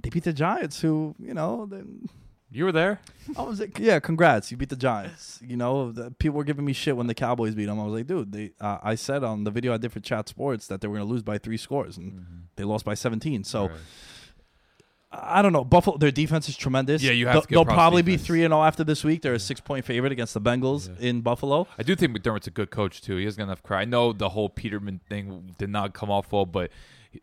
Speaker 2: they beat the Giants, who you know. Then
Speaker 3: You were there.
Speaker 2: I was like, yeah, congrats, you beat the Giants. You know, the, people were giving me shit when the Cowboys beat them. I was like, dude, they. Uh, I said on the video I did for Chat Sports that they were going to lose by three scores, and they lost by 17. So.
Speaker 3: Right.
Speaker 2: I don't know. Buffalo, their defense is tremendous.
Speaker 3: Yeah, you have
Speaker 2: They'll,
Speaker 3: to
Speaker 2: they'll probably be three and zero after this week. They're a six point favorite against the Bengals
Speaker 3: Yeah.
Speaker 2: in Buffalo.
Speaker 3: I do think McDermott's a good coach too. He has got enough credit. I know the whole Peterman thing did not come off well, but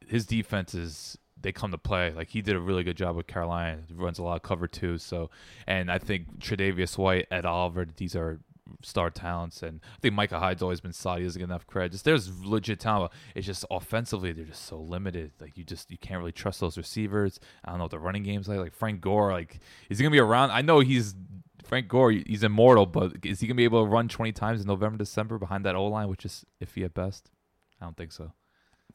Speaker 3: his defense is they come to play. Like he did a really good job with Carolina. He runs a lot of cover too. So, and I think Tre'Davious White, Ed Oliver, these are star talents. And I think Micah Hyde's always been solid. He doesn't get enough credit. Just there's legit talent. It's just offensively they're just so limited. Like you just you can't really trust those receivers. I don't know what the running game's like. Like Frank Gore, like is he gonna be around? I know he's Frank Gore, he's immortal, but is he gonna be able to run 20 times in November, December behind that O line, which is iffy at best? I don't think so.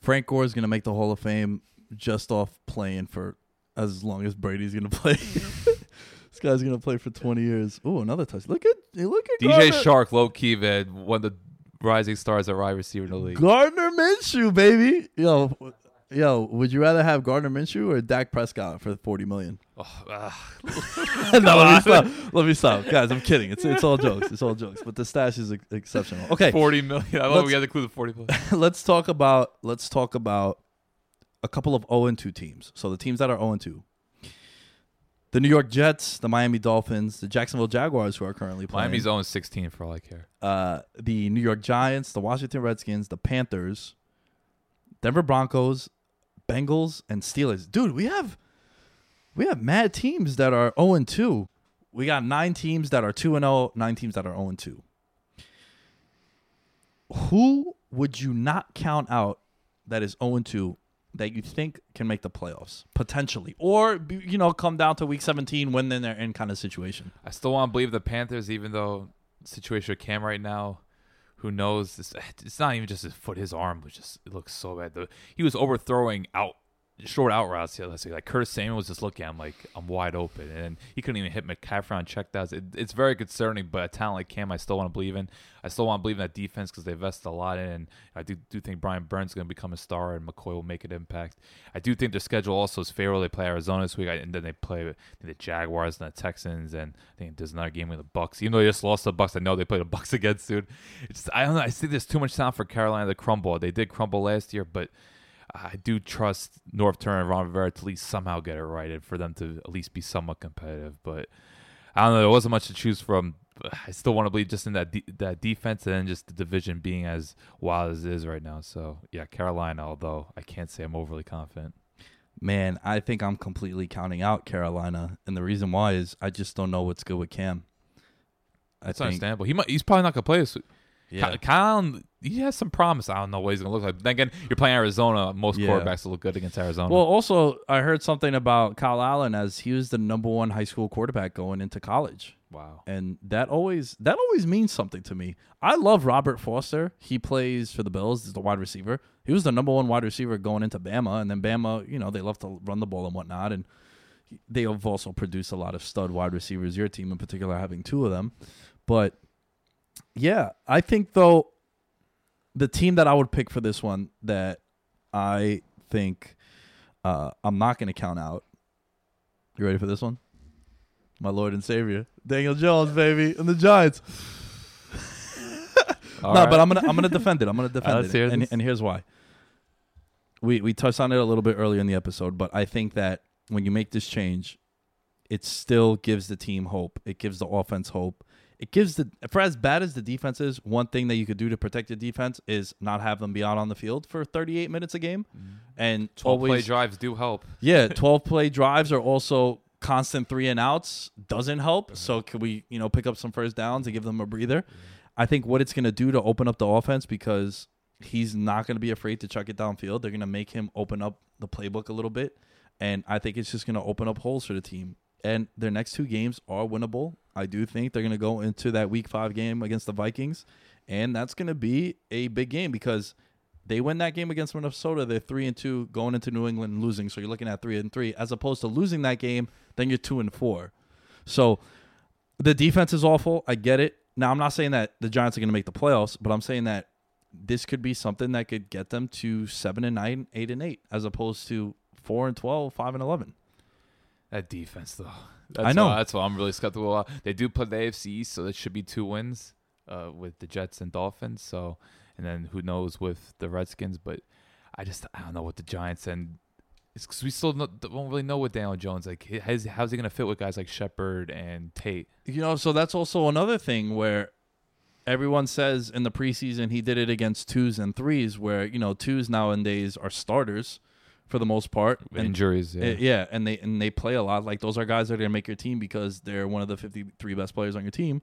Speaker 2: Frank Gore is going to make the Hall of Fame just off playing for as long as Brady's going to play. Mm-hmm. Guy's going to play for 20 years. Oh, another touch. Look at look at
Speaker 3: DJ
Speaker 2: Gardner,
Speaker 3: Shark, low key, man, one of the rising stars at wide receiver in the league.
Speaker 2: Gardner Minshew, baby. Yo, yo, would you rather have Gardner Minshew or Dak Prescott for 40 million?
Speaker 3: Oh, ah.
Speaker 2: no, let me stop. Let me stop, guys. I'm kidding. It's it's all jokes. It's all jokes. But the stash is ex- exceptional. Okay,
Speaker 3: 40 million. I love we had to include the 40 million.
Speaker 2: let's talk about let's talk about a couple of 0 and 2 teams. So the teams that are 0 and 2. The New York Jets, the Miami Dolphins, the Jacksonville Jaguars who are currently playing.
Speaker 3: Miami's 0 16 for all I care.
Speaker 2: uh, the New York Giants, the Washington Redskins, the Panthers, Denver Broncos, Bengals, and Steelers. Dude, we have we have mad teams that are 0 and 2. We got nine teams that are 2 and 0, nine teams that are 0 and 2. Who would you not count out that is 0 and 2 that you think can make the playoffs potentially, or you know come down to week 17 when then they're in kind of situation?
Speaker 3: I still want to believe the Panthers, even though situation with Cam right now, who knows? It's, not even just his foot; his arm was just it looks so bad. He was overthrowing out short out routes the other day. Like Curtis Samuel was just looking at him like I'm wide open, and he couldn't even hit McCaffrey on checkdowns. It, it's very concerning. But a talent like Cam, I still want to believe in. I still want to believe in that defense because they invested a lot in. And I do do think Brian Burns is going to become a star, and McCoy will make an impact. I do think their schedule also is favorable. They play Arizona this week, and then they play the Jaguars and the Texans, and I think there's another game with the Bucs. Even though they just lost the Bucs, I know they play the Bucs again soon. It's just, I don't know. I see there's too much talent for Carolina to crumble. They did crumble last year, but I do trust Norv Turner and Ron Rivera to at least somehow get it right, and for them to at least be somewhat competitive. But I don't know. There wasn't much to choose from. I still want to believe just in that de- that defense, and then just the division being as wild as it is right now. So yeah, Carolina. Although I can't say I'm overly confident.
Speaker 2: Man, I think I'm completely counting out Carolina, and the reason why is I just don't know what's good with Cam. I
Speaker 3: That's
Speaker 2: think,
Speaker 3: understandable. He might, he's probably not gonna play this.
Speaker 2: Yeah.
Speaker 3: Kyle, he has some promise. I don't know what he's gonna look like. Then again, you're playing Arizona. Most
Speaker 2: Yeah.
Speaker 3: quarterbacks will look good against Arizona.
Speaker 2: Well, also I heard something about Kyle Allen as he was the number one high school quarterback going into college,
Speaker 3: wow.
Speaker 2: and that always that always means something to me. I love Robert Foster. He plays for the Bills as the wide receiver. He was the number one wide receiver going into Bama, and then Bama, you know, they love to run the ball and whatnot, and they have also produced a lot of stud wide receivers. Your team in particular having two of them, but yeah, I think though the team that I would pick for this one that I think uh, I'm not going to count out. You ready for this one? My Lord and Savior, Daniel Jones, baby, and the Giants. no, but I'm gonna I'm gonna defend it. I'm gonna defend
Speaker 3: let's
Speaker 2: it,
Speaker 3: hear
Speaker 2: and, and here's why. We we touched on it a little bit earlier in the episode, but I think that when you make this change, it still gives the team hope. It gives the offense hope. It gives the for as bad as the defense is, one thing that you could do to protect your defense is not have them be out on the field for 38 minutes a game, and
Speaker 3: Mm-hmm. Twelve play drives do help.
Speaker 2: yeah, 12 play drives are also constant three and outs doesn't help. So can we, you know, pick up some first downs and give them a breather? I think what it's going to do to open up the offense because he's not going to be afraid to chuck it downfield. They're going to make him open up the playbook a little bit, and I think it's just going to open up holes for the team. And their next two games are winnable. I do think they're going to go into that Week Five game against the Vikings, and that's going to be a big game because they win that game against Minnesota. They're three and two going into New England and losing. So you're looking at three and three, as opposed to losing that game, then you're two and four. So the defense is awful. I get it. Now I'm not saying that the Giants are going to make the playoffs, but I'm saying that this could be something that could get them to seven and nine, eight and eight, as opposed to four and 12, five and eleven.
Speaker 3: That defense, though. That's
Speaker 2: I know.
Speaker 3: Why, that's why I'm really skeptical. about. They do play the AFC East, so that should be two wins uh, with the Jets and Dolphins. So, and then who knows with the Redskins? But I just I don't know what the Giants and it's 'cause we still no- don't really know what Daniel Jones like. he- How's, how's he gonna fit with guys like Shepard and Tate?
Speaker 2: You know, so that's also another thing where everyone says in the preseason he did it against twos and threes, where you know twos nowadays are starters for the most part. And-
Speaker 3: Injuries, yeah.
Speaker 2: Yeah, and they and they play a lot. Like those are guys that are gonna make your team because they're one of the fifty three best players on your team,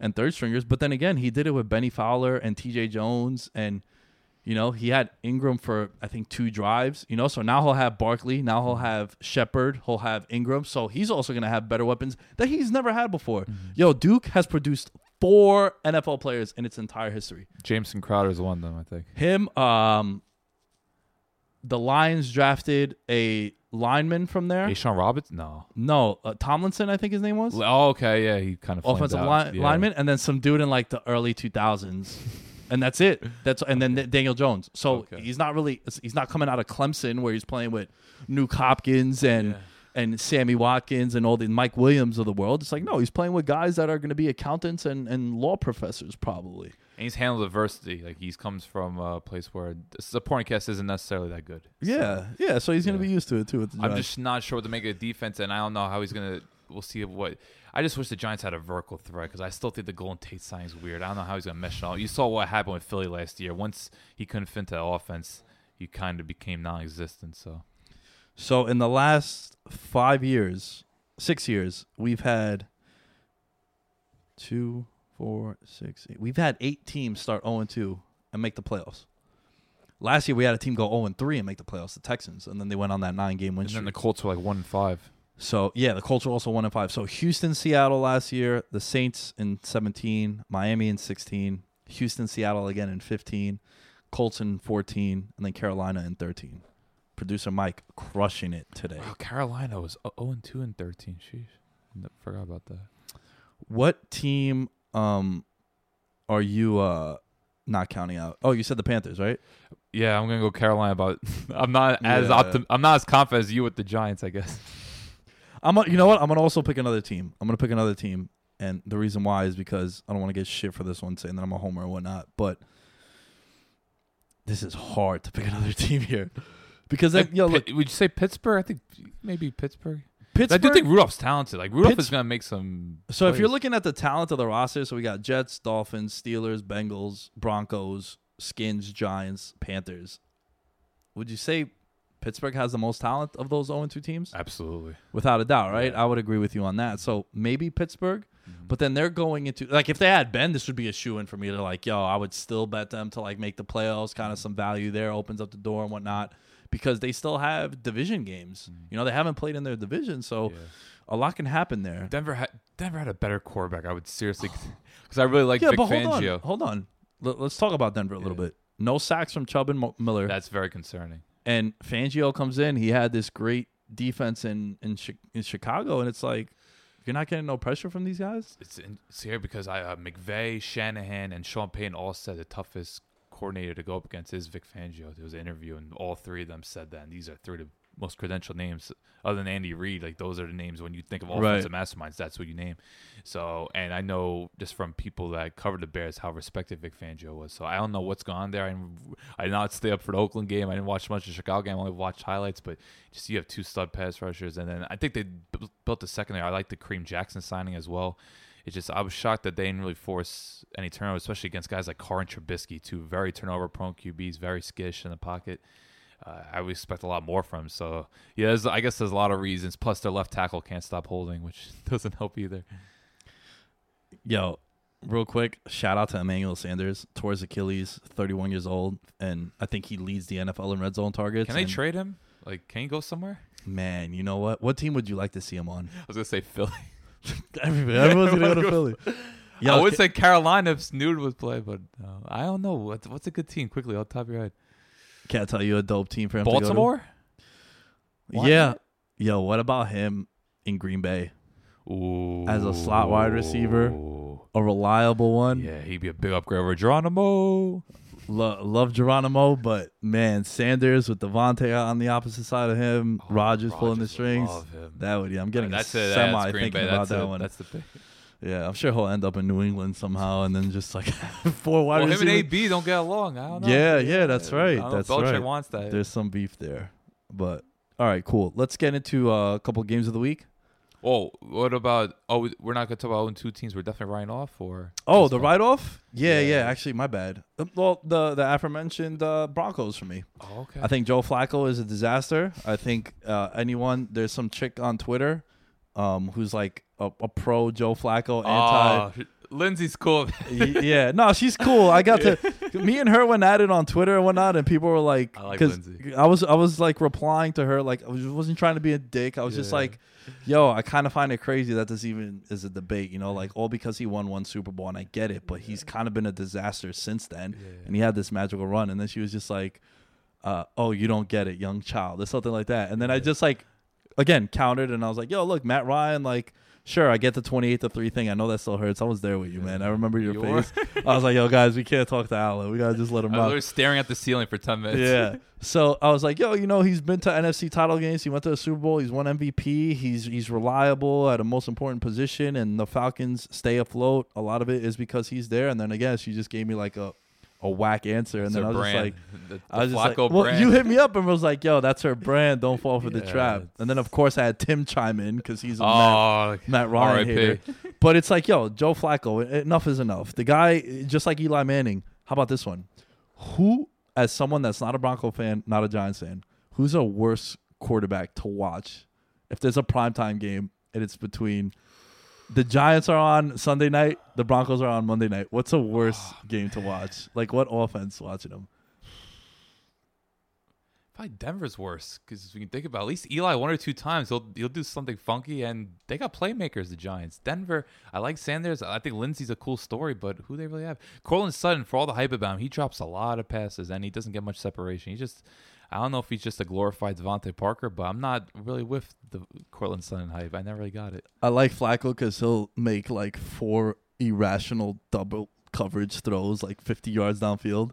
Speaker 2: and third stringers. But then again, he did it with Bennie Fowler and T.J. Jones, and you know he had Engram for I think two drives. You know, so now he'll have Barkley. Now he'll have Shepard. He'll have Engram. So he's also gonna have better weapons that he's never had before. Yo, Duke has produced four NFL players in its entire history.
Speaker 3: Jamison Crowder is one of them, I think.
Speaker 2: Him, um, the Lions drafted a lineman from there.
Speaker 3: Sean Roberts? No.
Speaker 2: No, uh, Tomlinson, I think his name was
Speaker 3: Oh, okay, yeah, he kind of
Speaker 2: offensive line,
Speaker 3: Yeah.
Speaker 2: lineman, and then some dude in like the early 2000s, and that's it. That's and then Daniel Jones. So
Speaker 3: Okay.
Speaker 2: he's not really he's not coming out of Clemson where he's playing with Nuk Hopkins and
Speaker 3: Yeah.
Speaker 2: and Sammy Watkins and all the Mike Williams of the world. It's like no, he's playing with guys that are going to be accountants and and law professors probably.
Speaker 3: And he's handled adversity. Like he's comes from a place where the supporting cast isn't necessarily that good.
Speaker 2: Yeah, yeah. So he's going to
Speaker 3: Yeah.
Speaker 2: be used to it too.
Speaker 3: I'm just not sure what to make of the defense, and I don't know how he's gonna. We'll see what. I just wish the Giants had a vertical threat because I still think the Golden Tate signing is weird. I don't know how he's gonna mesh it all. You saw what happened with Philly last year. Once he couldn't fit into the offense, he kind of became non-existent. So
Speaker 2: So in the last five years, six years, we've had two, four, six, eight. We've had eight teams start 0 2 and make the playoffs. Last year we had a team go 0 3 and make the playoffs, the Texans, and then they went on that nine game win
Speaker 3: and then the Colts were like one and five.
Speaker 2: So yeah, the Colts were also one and five. So Houston, Seattle last year, the Saints in seventeen, Miami in sixteen, Houston, Seattle again in fifteen, Colts in fourteen, and then Carolina in thirteen. Producer Mike crushing it today.
Speaker 3: Wow, Carolina was 0 and two and 13. Sheesh, forgot about that.
Speaker 2: What team um are you uh not counting out? Oh, you said the Panthers, right?
Speaker 3: Yeah, I'm gonna go Carolina. About I'm not as
Speaker 2: Yeah.
Speaker 3: optim- I'm not as confident as you with the Giants. I guess.
Speaker 2: I'm a- you know what? I'm gonna also pick another team. I'm gonna pick another team, and the reason why is because I don't want to get shit for this one saying that I'm a homer or whatnot. But this is hard to pick another team here because then,
Speaker 3: Like,
Speaker 2: yo, look,
Speaker 3: would you say Pittsburgh? I think maybe Pittsburgh.
Speaker 2: Pittsburgh.
Speaker 3: I do think Rudolph's talented. Like Rudolph
Speaker 2: Pitts-
Speaker 3: is gonna make some.
Speaker 2: so if you're looking at the talent of the roster, so we got Jets, Dolphins, Steelers, Bengals, Broncos, Skins, Giants, Panthers. Would you say Pittsburgh has the most talent of those 0 2 teams?
Speaker 3: absolutely.
Speaker 2: Without a doubt, right?
Speaker 3: Yeah.
Speaker 2: I would agree with you on that. So maybe Pittsburgh,
Speaker 3: Mm-hmm.
Speaker 2: but then they're going into like if they had Ben, this would be a shoe in for me to like, yo, I would still bet them to like make the playoffs, kind of some value there, opens up the door and whatnot, because they still have division games. You know, they haven't played in their division, so.
Speaker 3: Yeah.
Speaker 2: a lot can happen there.
Speaker 3: Denver had Denver had a better quarterback. I would seriously, because I really like
Speaker 2: yeah,
Speaker 3: Vic
Speaker 2: but hold
Speaker 3: Fangio.
Speaker 2: on, hold on. Let- Let's talk about Denver a little
Speaker 3: Yeah.
Speaker 2: bit. No sacks from Chubb and Mo- Miller,
Speaker 3: That's very concerning.
Speaker 2: and Fangio comes in. He had this great defense in in, Chi- in Chicago, and it's like you're not getting no pressure from these guys.
Speaker 3: It's in, it's here because I uh, McVay, Shanahan, and Sean Payton all said the toughest coordinator to go up against is Vic Fangio. There was an interview, and all three of them said that. And these are three of the most credentialed names, other than Andy Reid. Like those are the names when you think of
Speaker 2: Right.
Speaker 3: offensive masterminds. That's what you name. So, and I know just from people that covered the Bears how respected Vic Fangio was. So I don't know what's going on there. I, I did not stay up for the Oakland game. I didn't watch much of the Chicago game. I only watched highlights. But just you have two stud pass rushers, and then I think they b- built the secondary. I like the Kareem Jackson signing as well. It's just I was shocked that they didn't really force any turnover, especially against guys like Carr and Trubisky, two very turnover prone QBs, very skittish in the pocket. Uh, I would expect a lot more from him. So yeah, I guess there's a lot of reasons. Plus, their left tackle can't stop holding, which doesn't help either.
Speaker 2: Yo, real quick, shout out to Emmanuel Sanders, his Achilles, 31 years old, and I think he leads the NFL in red zone targets.
Speaker 3: Can they trade him? Like, can he go somewhere?
Speaker 2: Man, you know what? What team would you like to see him on?
Speaker 3: I was gonna say Philly.
Speaker 2: Everybody, everyone's gonna go to Philly. Yo,
Speaker 3: I would say Carolina if Snood would play, but uh, I don't know. What's, what's a good team? Quickly, off the top of your head,
Speaker 2: can't tell you a dope team for him. to go to.
Speaker 3: Baltimore.
Speaker 2: Yeah. Yo, what about him in Green Bay?
Speaker 3: Ooh.
Speaker 2: As a slot wide receiver. A reliable one.
Speaker 3: Yeah, he'd be a big upgrade over Geronimo.
Speaker 2: Lo- love Geronimo, but man, Sanders with Davante on the opposite side of him, Rodgers pulling the strings. That would, yeah, I'm getting
Speaker 3: that's
Speaker 2: a semi
Speaker 3: That's
Speaker 2: thinking
Speaker 3: Bay.
Speaker 2: about
Speaker 3: That's
Speaker 2: that
Speaker 3: it.
Speaker 2: one.
Speaker 3: That's the pick.
Speaker 2: yeah, I'm sure he'll end up in New England somehow, and then just like four wide
Speaker 3: Well, him and. AB don't get along. I don't know.
Speaker 2: Yeah, yeah, that's right.
Speaker 3: Don't know
Speaker 2: That's
Speaker 3: Belichick
Speaker 2: right.
Speaker 3: wants that.
Speaker 2: There's some beef there, but all right, cool. Let's get into uh, a couple games of the week.
Speaker 3: Oh, what about? Oh, we're not gonna talk about 0 2 teams. We're definitely writing off, or
Speaker 2: Oh, the write off? Yeah, yeah,
Speaker 3: Yeah.
Speaker 2: Actually, my bad. Uh, Well, the the aforementioned uh, Broncos for me.
Speaker 3: Oh, okay.
Speaker 2: I think Joe Flacco is a disaster. I think uh, anyone there's some chick on Twitter um, who's like a, a pro Joe Flacco anti.
Speaker 3: Oh, Lindsay's cool.
Speaker 2: Yeah, no, she's cool. I got to me and her went at it on Twitter and whatnot, and people were like,
Speaker 3: I like Lindsay.
Speaker 2: I was I was like replying to her like I was, wasn't trying to be a dick. I was just like, yo, I kind of find it crazy that this even is a debate. You know, like all because he won one Super Bowl, and I get it, but he's kind of been a disaster since then, and he had this magical run, and then she was just like, uh, oh, you don't get it, young child, or something like that, and then I just like, again, countered, and I was like, yo, look, Matt Ryan, like. Sure, I get the 28 to 3 thing. I know that still hurts. I was there with you, man. I remember your
Speaker 3: You
Speaker 2: face. I was like, yo, guys, we can't talk to Allen. We got to just let him
Speaker 3: I was
Speaker 2: rock.
Speaker 3: literally staring at the ceiling for 10 minutes.
Speaker 2: Yeah. So I was like, yo, you know, he's been to NFC title games. He went to the Super Bowl. He's won MVP. He's he's reliable at a most important position, and the Falcons stay afloat. A lot of it is because he's there. And then I guess she just gave me like a a whack answer, and
Speaker 3: It's
Speaker 2: then I was just like.
Speaker 3: the, the
Speaker 2: I was just like, well,
Speaker 3: brand.
Speaker 2: you hit me up and was like, "Yo, that's her brand. Don't fall for the
Speaker 3: Yeah,
Speaker 2: trap." And then, of course, I had Tim chime in because he's a Matt,
Speaker 3: Oh,
Speaker 2: Matt Ryan hater. But it's like, yo, Joe Flacco, enough is enough. The guy, just like Eli Manning. How about this one? Who, as someone that's not a Bronco fan, not a Giants fan, who's a worse quarterback to watch if there's a primetime game and it's between the Giants are on Sunday night, the Broncos are on Monday night. What's a worse ah, game to watch? Like what offense watching them?
Speaker 3: Probably Denver's worse because you can think about at least Eli one or two times he'll he'll do something funky and they got playmakers. The Giants, Denver. I like Sanders. I think Lindsay's a cool story, but who they really have? Courtland Sutton for all the hype about him, he drops a lot of passes and he doesn't get much separation. He just I don't know if he's just a glorified DeVante Parker, but I'm not really with the Courtland Sutton hype. I never really got it.
Speaker 2: I like Flacco because he'll make like four irrational double coverage throws, like 50 yards downfield.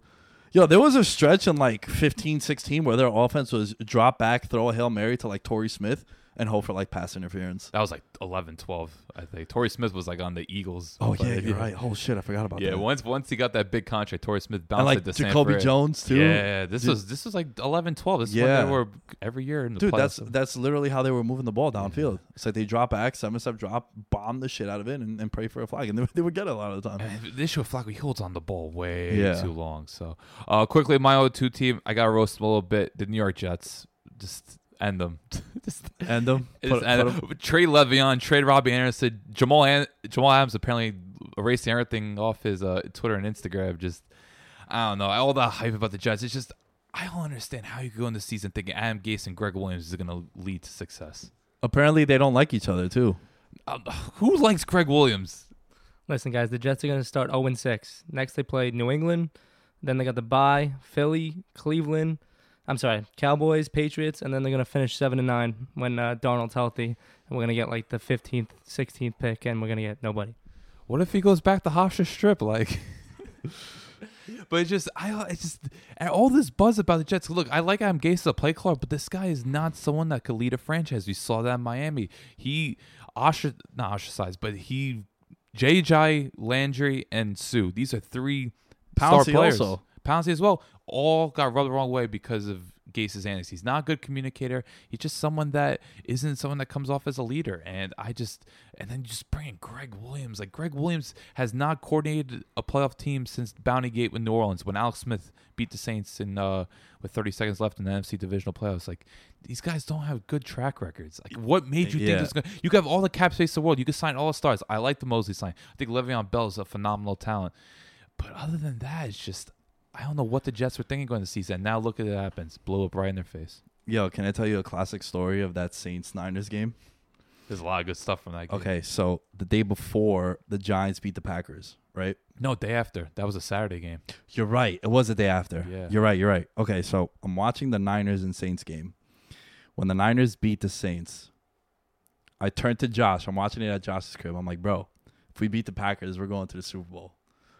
Speaker 2: Yo, there was a stretch in like 15, 16 where their offense was drop back, throw a Hail Mary to like Torrey Smith and hope for like pass interference.
Speaker 3: That was like 11, 12, I think. Torrey Smith was like on the Eagles.
Speaker 2: Oh, yeah, you're right. Oh, shit. I forgot about
Speaker 3: Yeah,
Speaker 2: that.
Speaker 3: Yeah, once once he got that big contract, Torrey Smith bounced
Speaker 2: and like Jacoby. Jones, too.
Speaker 3: Yeah, this
Speaker 2: Dude-
Speaker 3: was this was like 11, 12. This is
Speaker 2: Yeah.
Speaker 3: they were every year in the
Speaker 2: Dude,
Speaker 3: playoffs.
Speaker 2: that's that's literally how they were moving the ball downfield. It's like they drop back, seven step drop, bomb the shit out of it, and, and pray for a flag, and they, they would get it a lot of the time.
Speaker 3: And the issue with Flacco, he holds on the ball way
Speaker 2: Yeah.
Speaker 3: too long. So, uh, quickly, my O2 team, I got to roast them a little bit. The New York Jets, just end them. just
Speaker 2: End them.
Speaker 3: just
Speaker 2: Put-
Speaker 3: end
Speaker 2: put 'em-
Speaker 3: them. Trade Le'Veon, trade Robbie Anderson. Jamal An- Jamal Adams apparently erasing everything off his uh, Twitter and Instagram. Just, I don't know. All the hype about the Jets. It's just, I don't understand how you could go in the season thinking Adam Gase and Gregg Williams is going to lead to success.
Speaker 2: Apparently, they don't like each other, too.
Speaker 3: Um, who likes Gregg Williams?
Speaker 5: Listen, guys, the Jets are going to start 0 6. Next, they play New England. Then they got the bye, Philly, Cleveland. I'm sorry, Cowboys, Patriots, and then they're going to finish 7 and 9 when uh, Darnold's healthy. And we're going to get like the 15th, 16th pick, and we're going to get nobody.
Speaker 3: What if he goes back to Hofstra Strip? Like, but it's just, I, it's just, and all this buzz about the Jets. Look, I like Adam Gase as a play caller, but this guy is not someone that could lead a franchise. We saw that in Miami. He, ostra, not ostracized, but he, J.J. Landry and Suh. These are three star
Speaker 2: Pouncey
Speaker 3: players.
Speaker 2: also.
Speaker 3: Pouncey as well. All got rubbed the wrong way because of Gase's antics. He's not a good communicator. He's just someone that isn't someone that comes off as a leader. And I just and then you just bring in Gregg Williams. Like Gregg Williams has not coordinated a playoff team since Bounty Gate with New Orleans when Alex Smith beat the Saints in uh with 30 seconds left in the NFC divisional playoffs. Like these guys don't have good track records. Like what made you
Speaker 2: Yeah.
Speaker 3: think this? Gonna, you could have all the cap space in the world. You could sign all the stars. I like the Mosley sign. I think Le'Veon Bell is a phenomenal talent. But other than that, it's just I don't know what the Jets were thinking going into the season. Now look at it happens. Blow up right in their face.
Speaker 2: Yo, can I tell you a classic story of that Saints Niners game?
Speaker 3: There's a lot of good stuff from that game.
Speaker 2: Okay, so the day before the Giants beat the Packers, right?
Speaker 3: No, day after. That was a Saturday game.
Speaker 2: You're right. It was the day after.
Speaker 3: Yeah.
Speaker 2: You're right. You're right. Okay, so I'm watching the Niners and Saints game. When the Niners beat the Saints, I turned to Josh. I'm watching it at Josh's crib. I'm like, bro, if we beat the Packers, we're going to the Super Bowl.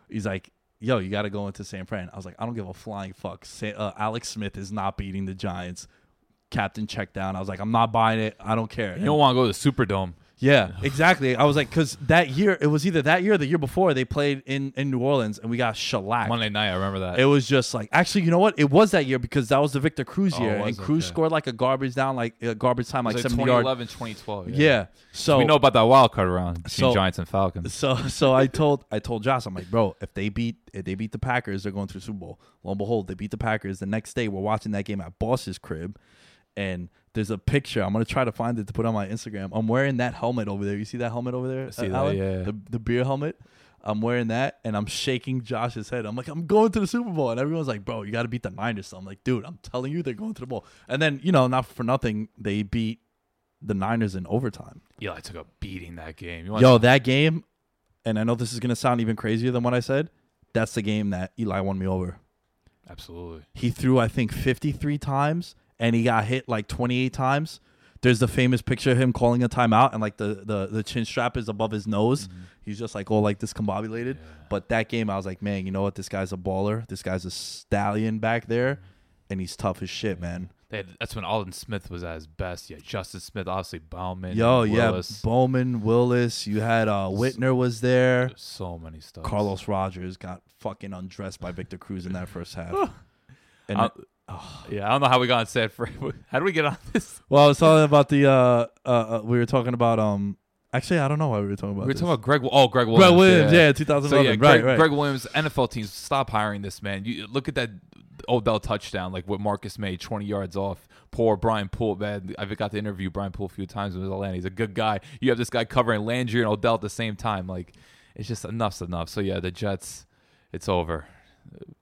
Speaker 2: He's like, "Yo, you got to go into San Fran." I was like, "I don't give a flying fuck." Uh, Alex Smith is not beating the Giants. Captain check down. I was like, "I'm not buying it. I don't care."
Speaker 3: You don't want to go to the Superdome.
Speaker 2: Yeah, exactly. I was like, because that year, it was either that year or the year before they played in, in New Orleans and we got shellacked.
Speaker 3: Monday night, I remember that.
Speaker 2: It was just like, actually, you know what? It was that year because that was the Victor Cruz
Speaker 3: Oh,
Speaker 2: year,
Speaker 3: it
Speaker 2: and
Speaker 3: was?
Speaker 2: Cruz
Speaker 3: Okay.
Speaker 2: scored like a garbage down, like uh, garbage time,
Speaker 3: It
Speaker 2: like
Speaker 3: was like
Speaker 2: 70 yard.
Speaker 3: 2011, 2012.
Speaker 2: Yeah. So
Speaker 3: we know about that wild card round between
Speaker 2: So-
Speaker 3: Giants and Falcons.
Speaker 2: So so I told I told Josh, I'm like, bro, if they beat if they beat the Packers, they're going to the Super Bowl. Lo and behold, they beat the Packers. The next day, we're watching that game at Boss's crib, and there's a picture. I'm gonna try to find it to put on my Instagram. I'm wearing that helmet over there. You see that helmet over there?
Speaker 3: I see uh, that,
Speaker 2: Alan?
Speaker 3: yeah.
Speaker 2: The the beer helmet. I'm wearing that, and I'm shaking Josh's head. I'm like, I'm going to the Super Bowl, and everyone's like, bro, you got to beat the Niners. So I'm like, dude, I'm telling you, they're going to the bowl. And then you know, not for nothing, they beat the Niners in overtime.
Speaker 3: Yeah, I took a beating that game.
Speaker 2: Yo, that game, and I know this is gonna sound even crazier than what I said. That's the game that Eli won me over.
Speaker 3: absolutely.
Speaker 2: He threw, I think, 53 times, and he got hit like 28 times. There's the famous picture of him calling a timeout, and like the the, the chin strap is above his nose.
Speaker 3: Mm-hmm.
Speaker 2: He's just like all like discombobulated. But that game, I was like, man, you know what? This guy's a baller. This guy's a stallion back there, and he's tough as shit, man.
Speaker 3: They had, that's when Aldon Smith was at his best. Yeah, Justin Smith, obviously Bowman.
Speaker 2: Yo,
Speaker 3: Willis.
Speaker 2: yeah, Bowman, Willis. You had uh, Whitner was there.
Speaker 3: so many stuff.
Speaker 2: Carlos Rogers got fucking undressed by Victor Cruz in that first half. and
Speaker 3: Uh, Yeah, I don't know how we got on set for. How do we get on this?
Speaker 2: well, I was talking about the uh, uh, uh we were talking about um actually I don't know why we were talking about
Speaker 3: We were
Speaker 2: this.
Speaker 3: talking about Greg. Oh, Gregg Williams.
Speaker 2: Gregg Williams, yeah,
Speaker 3: So
Speaker 2: 2011,
Speaker 3: yeah,
Speaker 2: right,
Speaker 3: Greg,
Speaker 2: right.
Speaker 3: Gregg Williams. NFL teams stop hiring this man. You look at that Odell touchdown, like what Marcus made, twenty yards off. Poor Brian Poole, man. I've got to interview Brian Poole a few times with Atlanta. He's a good guy. You have this guy covering Landry and Odell at the same time. Like, it's just enough's enough. So yeah, the Jets, it's over.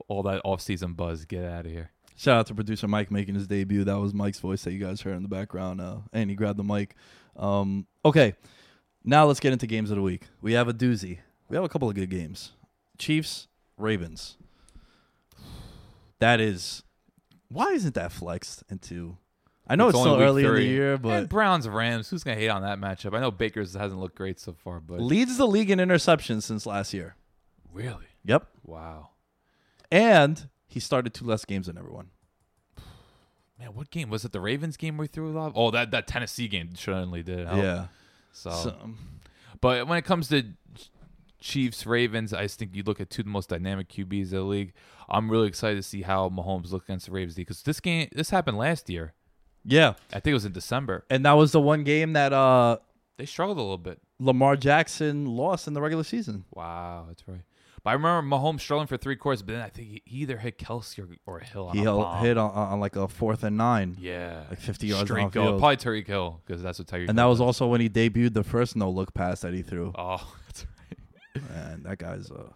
Speaker 3: All that offseason buzz, get out of here.
Speaker 2: Shout out to producer Mike making his debut. That was Mike's voice that you guys heard in the background. Uh, and he grabbed the mic. Um, okay, now let's get into games of the week. We have a doozy. We have a couple of good games. Chiefs, Ravens. That is. Why isn't that flexed into? I know it's,
Speaker 3: only
Speaker 2: still
Speaker 3: week
Speaker 2: early in the
Speaker 3: three.
Speaker 2: year,
Speaker 3: and
Speaker 2: but
Speaker 3: Browns Rams. Who's gonna hate on that matchup? I know Baker's hasn't looked great so far, but
Speaker 2: leads the league in interceptions since last year.
Speaker 3: really,
Speaker 2: Yep.
Speaker 3: wow,
Speaker 2: And he started two less games than everyone.
Speaker 3: man. What game was it? The Ravens game we threw a lot. Oh, that that Tennessee game certainly did. help.
Speaker 2: Yeah.
Speaker 3: So,
Speaker 2: So,
Speaker 3: but when it comes to Chiefs Ravens, I just think you look at two of the most dynamic QBs in the league. I'm really excited to see how Mahomes look against the Ravens because this game this happened last year.
Speaker 2: yeah.
Speaker 3: I think it was in December.
Speaker 2: And that was the one game that uh,
Speaker 3: They struggled a little bit.
Speaker 2: Lamar Jackson lost in the regular season.
Speaker 3: Wow, that's right. But I remember Mahomes struggling for three quarters, but then I think he he either hit Kelce or, or Hill on
Speaker 2: He
Speaker 3: a
Speaker 2: hit on, on like a fourth and nine.
Speaker 3: Yeah,
Speaker 2: Like 50 yards
Speaker 3: Straight go.
Speaker 2: downfield.
Speaker 3: Probably Tyreek Hill because that's what Tyreek.
Speaker 2: And that was also when he debuted the first no look pass that he threw.
Speaker 3: Oh, that's right.
Speaker 2: And that guy's uh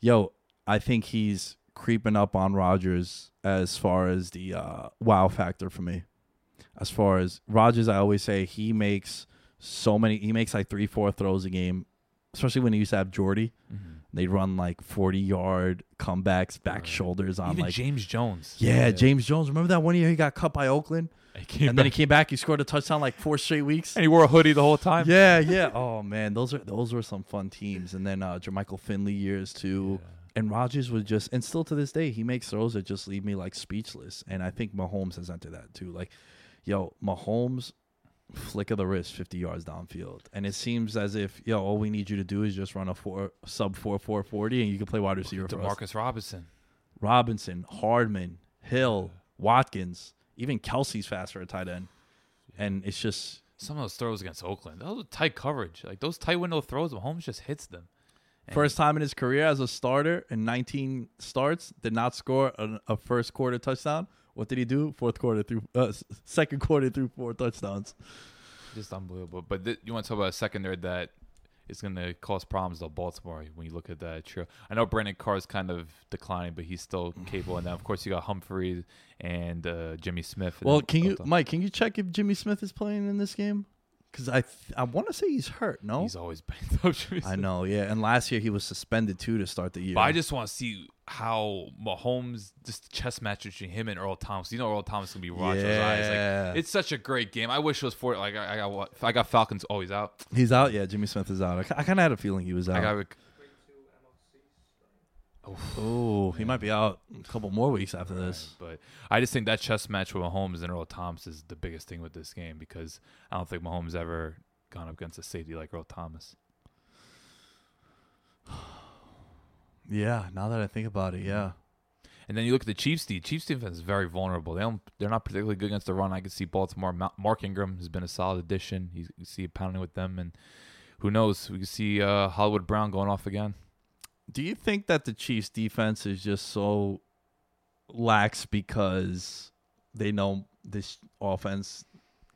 Speaker 2: Yo, I think he's creeping up on Rodgers as far as the uh wow factor for me. As far as Rodgers, I always say he makes so many he makes like three, four throws a game. Especially when he used to have Jordy. They'd run like forty yard comebacks, back shoulders on
Speaker 3: Even
Speaker 2: like
Speaker 3: James Jones.
Speaker 2: Yeah, James Jones. Remember that one year he got cut by Oakland? And then he came back, he scored a touchdown like four straight weeks.
Speaker 3: and he wore a hoodie the whole time.
Speaker 2: Yeah, yeah. Oh man, those are those were some fun teams. And then uh Jermichael Finley years too. And Rodgers was just and still to this day he makes throws that just leave me like speechless. And I think Mahomes has entered that too. Like, yo, Mahomes flick of the wrist 50 yards downfield. And it seems as if, yo, all we need you to do is just run a four sub four four forty and you can play wide receiver for us.
Speaker 3: Demarcus Robinson.
Speaker 2: Robinson, Hardman, Hill, Watkins, even Kelce's fast for a tight end. And it's just
Speaker 3: Some of those throws against Oakland, those tight coverage. Like those tight window throws, Mahomes just hits them.
Speaker 2: First time in his career as a starter in 19 starts, did not score a, a first quarter touchdown. What did he do? Fourth quarter through, uh, second quarter through four touchdowns.
Speaker 3: Just unbelievable. But th- you want to talk about a secondary that is going to cause problems though, Baltimore, when you look at that trio. I know Brandon Carr's kind of declining, but he's still capable. And then, of course, you got Humphreys and uh, Jimmy Smith. and
Speaker 2: Well, can you, Mike? Can you check if Jimmy Smith is playing in this game? Because I, th- I want to say he's hurt. No,
Speaker 3: He's always banged up.
Speaker 2: I know. Yeah, and last year he was suspended too to start the year.
Speaker 3: But I just want to see how Mahomes, just chess match between him and Earl Thomas. You know, Earl Thomas gonna be Roger's eyes.
Speaker 2: Yeah.
Speaker 3: Like it's such a great game. I wish it was for like I, I got what I got Falcons always out.
Speaker 2: he's out. Yeah, Jimmy Smith is out. I, ki- I kind of had a feeling he was out.
Speaker 3: I got
Speaker 2: Oh, he might be out a couple more weeks after this.
Speaker 3: But I just think that chess match with Mahomes and Earl Thomas is the biggest thing with this game because I don't think Mahomes ever gone up against a safety like Earl Thomas.
Speaker 2: Yeah, now that I think about it, yeah.
Speaker 3: And then you look at the Chiefs. The Chiefs defense is very vulnerable. They don't. They're not particularly good against the run. I can see Baltimore. Mark Ingram has been a solid addition. You, you see pounding with them, and who knows? We can see uh, Hollywood Brown going off again.
Speaker 2: Do you think that the Chiefs defense is just so lax because they know this offense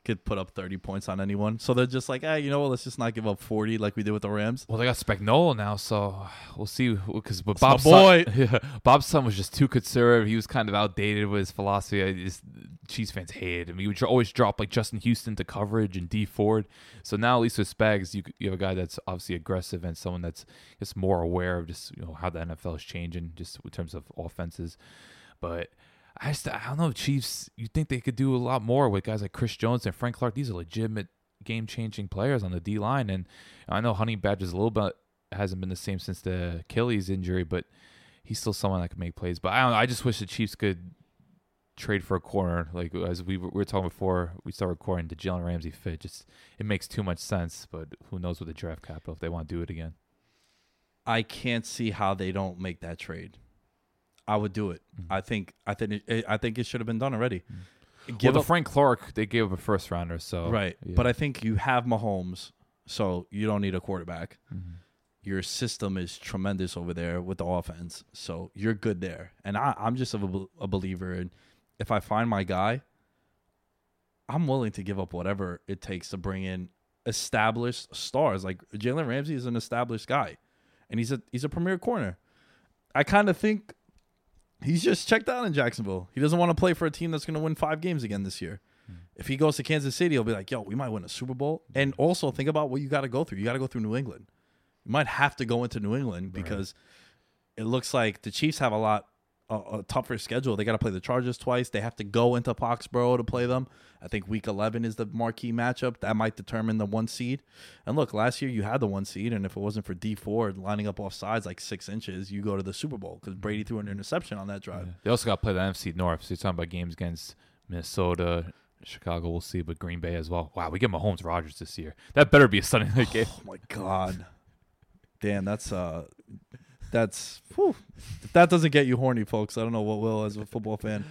Speaker 2: could put up 30 points on anyone? So they're just like, hey, you know what? Let's just not give up 40 like we did with the Rams.
Speaker 3: Well, they got Spagnuolo now, so we'll see. Because but Bob's
Speaker 2: boy.
Speaker 3: son, Bob's son was just too conservative. He was kind of outdated with his philosophy. I just, Chiefs fans hated him. He would always drop like Justin Houston to coverage and Dee Ford. So now at least with Spags, you you have a guy that's obviously aggressive and someone that's just more aware of just you know how the NFL is changing just in terms of offenses. But I just I don't know Chiefs. You think they could do a lot more with guys like Chris Jones and Frank Clark? These are legitimate game changing players on the D line, and I know Honey Badger's a little bit hasn't been the same since the Achilles injury, but he's still someone that can make plays. But I don't know. I just wish the Chiefs could trade for a corner. Like as we were, we were talking before we started recording, the Jalen Ramsey fit just it makes too much sense. But who knows with the draft capital if they want to do it again?
Speaker 2: I can't see how they don't make that trade. I would do it. I think I think it, I think it should have been done already.
Speaker 3: Give
Speaker 2: Give
Speaker 3: well, the
Speaker 2: up,
Speaker 3: Frank Clark they gave up a first rounder, so
Speaker 2: right,
Speaker 3: yeah.
Speaker 2: but I think you have Mahomes, so you don't need a quarterback.
Speaker 3: Mhm.
Speaker 2: Your system is tremendous over there with the offense, so you're good there. And I, I'm just a, a believer in if I find my guy, I'm willing to give up whatever it takes to bring in established stars. Like Jalen Ramsey is an established guy, and he's a he's a premier corner. I kind of think he's just checked out in Jacksonville. He doesn't want to play for a team that's going to win five games again this year. Hmm. If he goes to Kansas City, he'll be like, "Yo, we might win a Super Bowl." Hmm. And also think about what you got to go through. You got to go through New England. You might have to go into New England because it looks like the Chiefs have a lot a, a tougher schedule. They got to play the Chargers twice. They have to go into Foxborough to play them. I think Week 11 is the marquee matchup that might determine the one seed. And look, last year you had the one seed, and if it wasn't for Dee Ford lining up off sides like six inches, you go to the Super Bowl because Brady threw an interception on that drive.
Speaker 3: They also got to play the NFC North. So you're talking about games against Minnesota, Chicago. We'll see, but Green Bay as well. Wow, we get Mahomes Rodgers this year. That better be a Sunday night game.
Speaker 2: Oh my god, damn, that's uh, that's whew. if that doesn't get you horny, folks. I don't know what will as a football fan,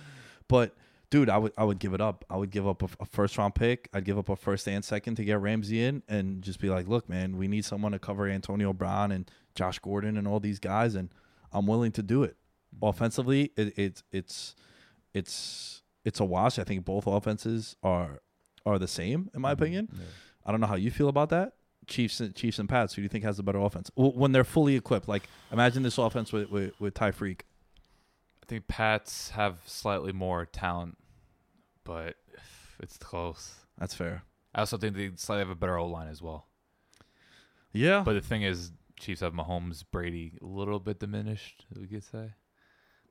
Speaker 2: but dude, I would I would give it up. I would give up a, a first round pick. I'd give up a first and second to get Ramsey in, and just be like, look, man, we need someone to cover Antonio Brown and Josh Gordon and all these guys, and I'm willing to do it. Offensively, it, it's it's it's it's a wash. I think both offenses are are the same in my mm-hmm. opinion. I don't know how you feel about that. Chiefs and Chiefs and Pats. Who do you think has the better offense when they're fully equipped? Like imagine this offense with with, with Tyreek.
Speaker 3: I think Pats have slightly more talent, but it's close.
Speaker 2: That's fair.
Speaker 3: I also think they slightly have a better O line as well.
Speaker 2: Yeah,
Speaker 3: But the thing is, Chiefs have Mahomes, Brady, a little bit diminished. We could say.